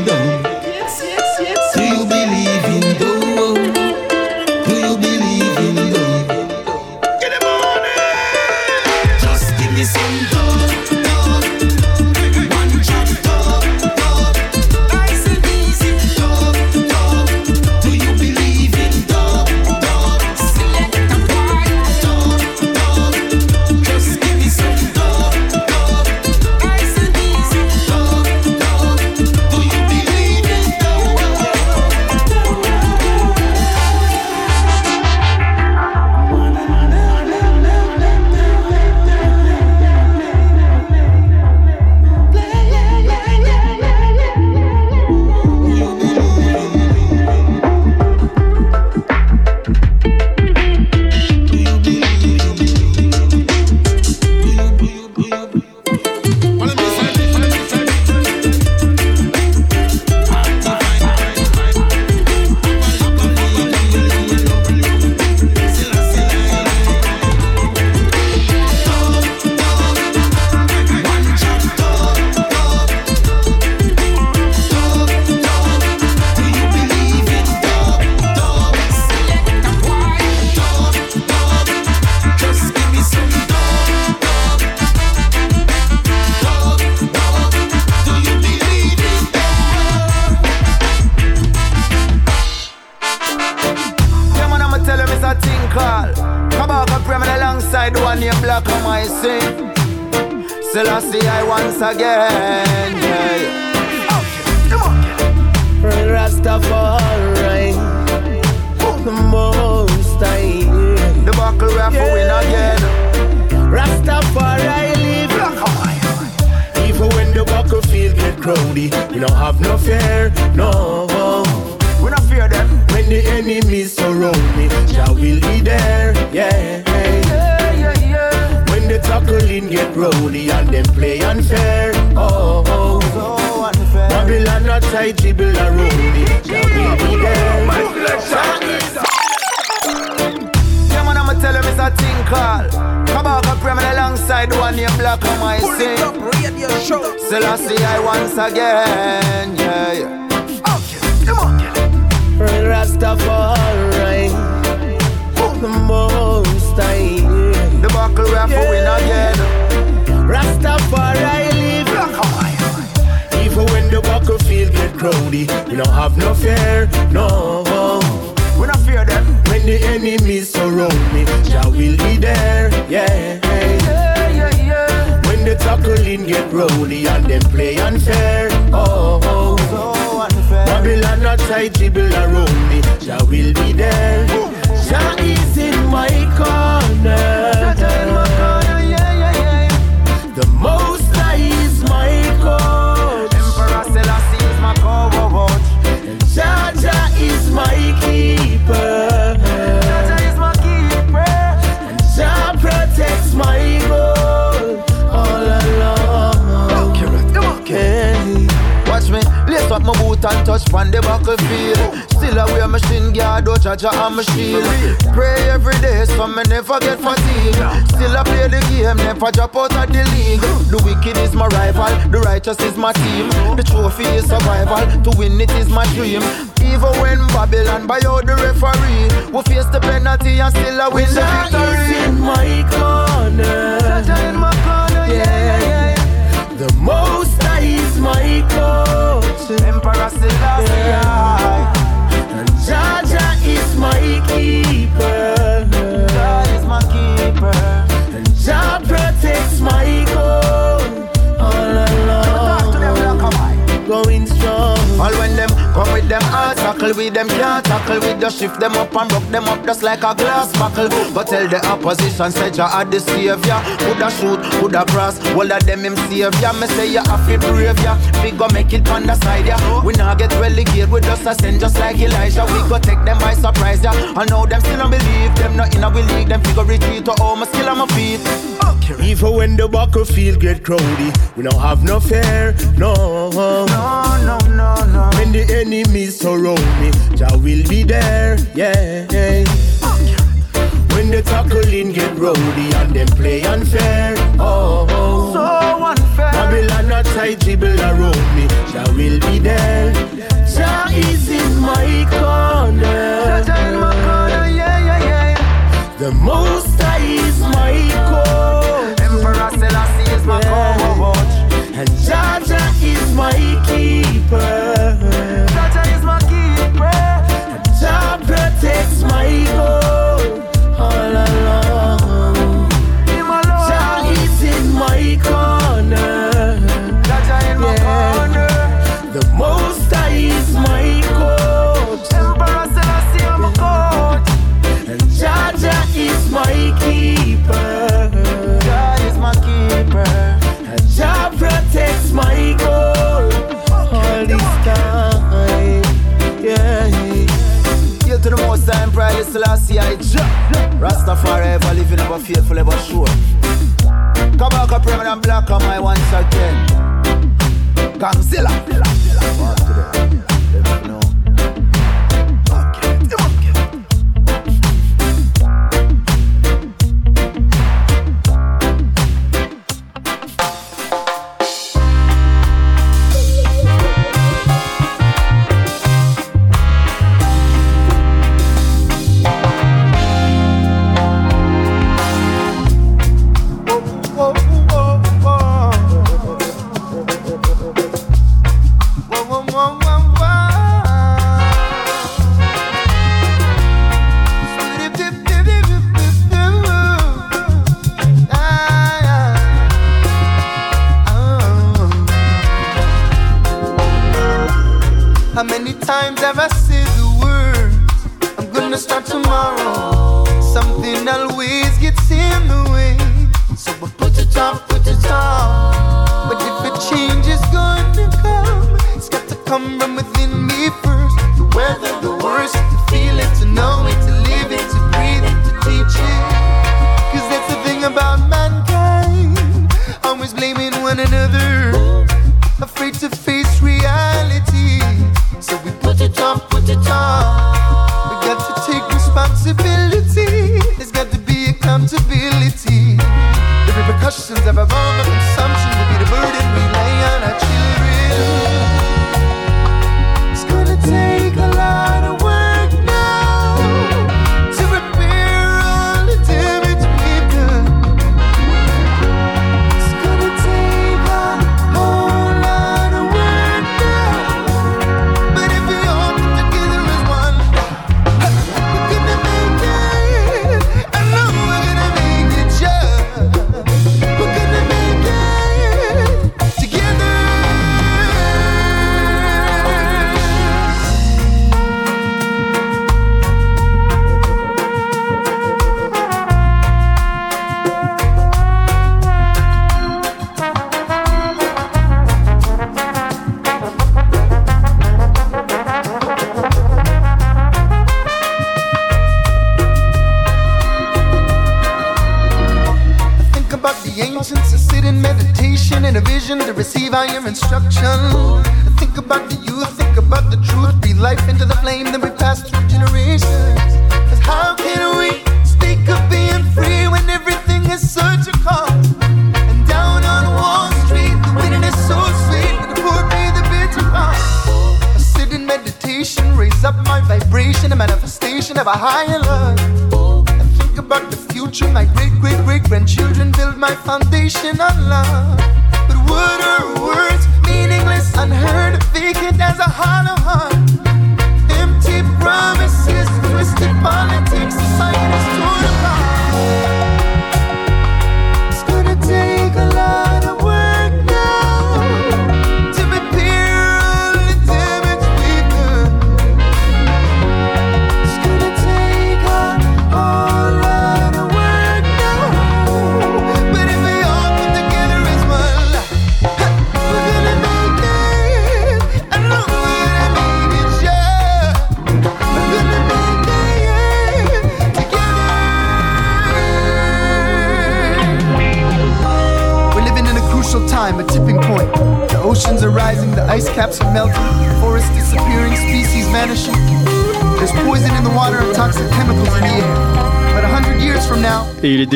S21: Pray every day so me never get fatigued. Still I play the game, never drop out of the league. The wicked is my rival, the righteous is my team. The trophy is survival, to win it is my dream. Even when Babylon buy out the referee, we face the penalty and still I win the victory.
S2: in my corner.
S21: in my corner, yeah. yeah.
S2: The most high is my coach.
S21: Emperor Selassie.
S2: Yeah my keeper.
S21: God is my keeper.
S2: And Jah protects my goal all along. Going strong.
S21: All when them come with them hard tackle, with them can't tackle. We just shift them up and rock them up just like a glass buckle. But tell the opposition, say you are the savior. Coulda shoot, coulda cross, all of them him savior. Me say you have to brave ya. We go make it on the side ya. We not get relegated, we just ascend just like Elijah. We go take them by surprise ya. I know them still don't believe them, not in our league. Them figure retreat to home, still on my feet.
S20: Even when the battlefield get crowded, we don't have no fear, no. No,
S21: no, no, no.
S20: When the enemies surround me, Jah will be there, yeah. When the tackling get rowdy and them play unfair, oh.
S21: So unfair.
S20: Babylon a tight dribble around me, Jah will be there. Jah is in my corner.
S21: Jah in my corner, yeah, yeah, yeah.
S20: The Most High is my coach.
S21: Emperor Selassie is my coach.
S20: And Jah
S21: Jah is my keeper.
S20: Protects my goal all along. Jah is in my corner.
S21: Jah Jah in my corner.
S20: The Most High is my coach.
S21: Emperor Selassie is my coach.
S20: And Jah Jah is my keeper.
S21: Jah is my keeper.
S20: And Jah protects my goal
S21: Selassie I Jah. Rastafari ever living ever faithful ever sure. Come back up permanent black on my once again. Gangzilla. Walk to.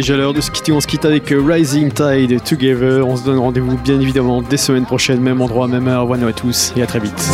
S7: Déjà l'heure de se quitter. On se quitte avec Rising Tide Together. On se donne rendez-vous bien évidemment des semaines prochaines, même endroit, même heure. Voilà à tous et à très vite.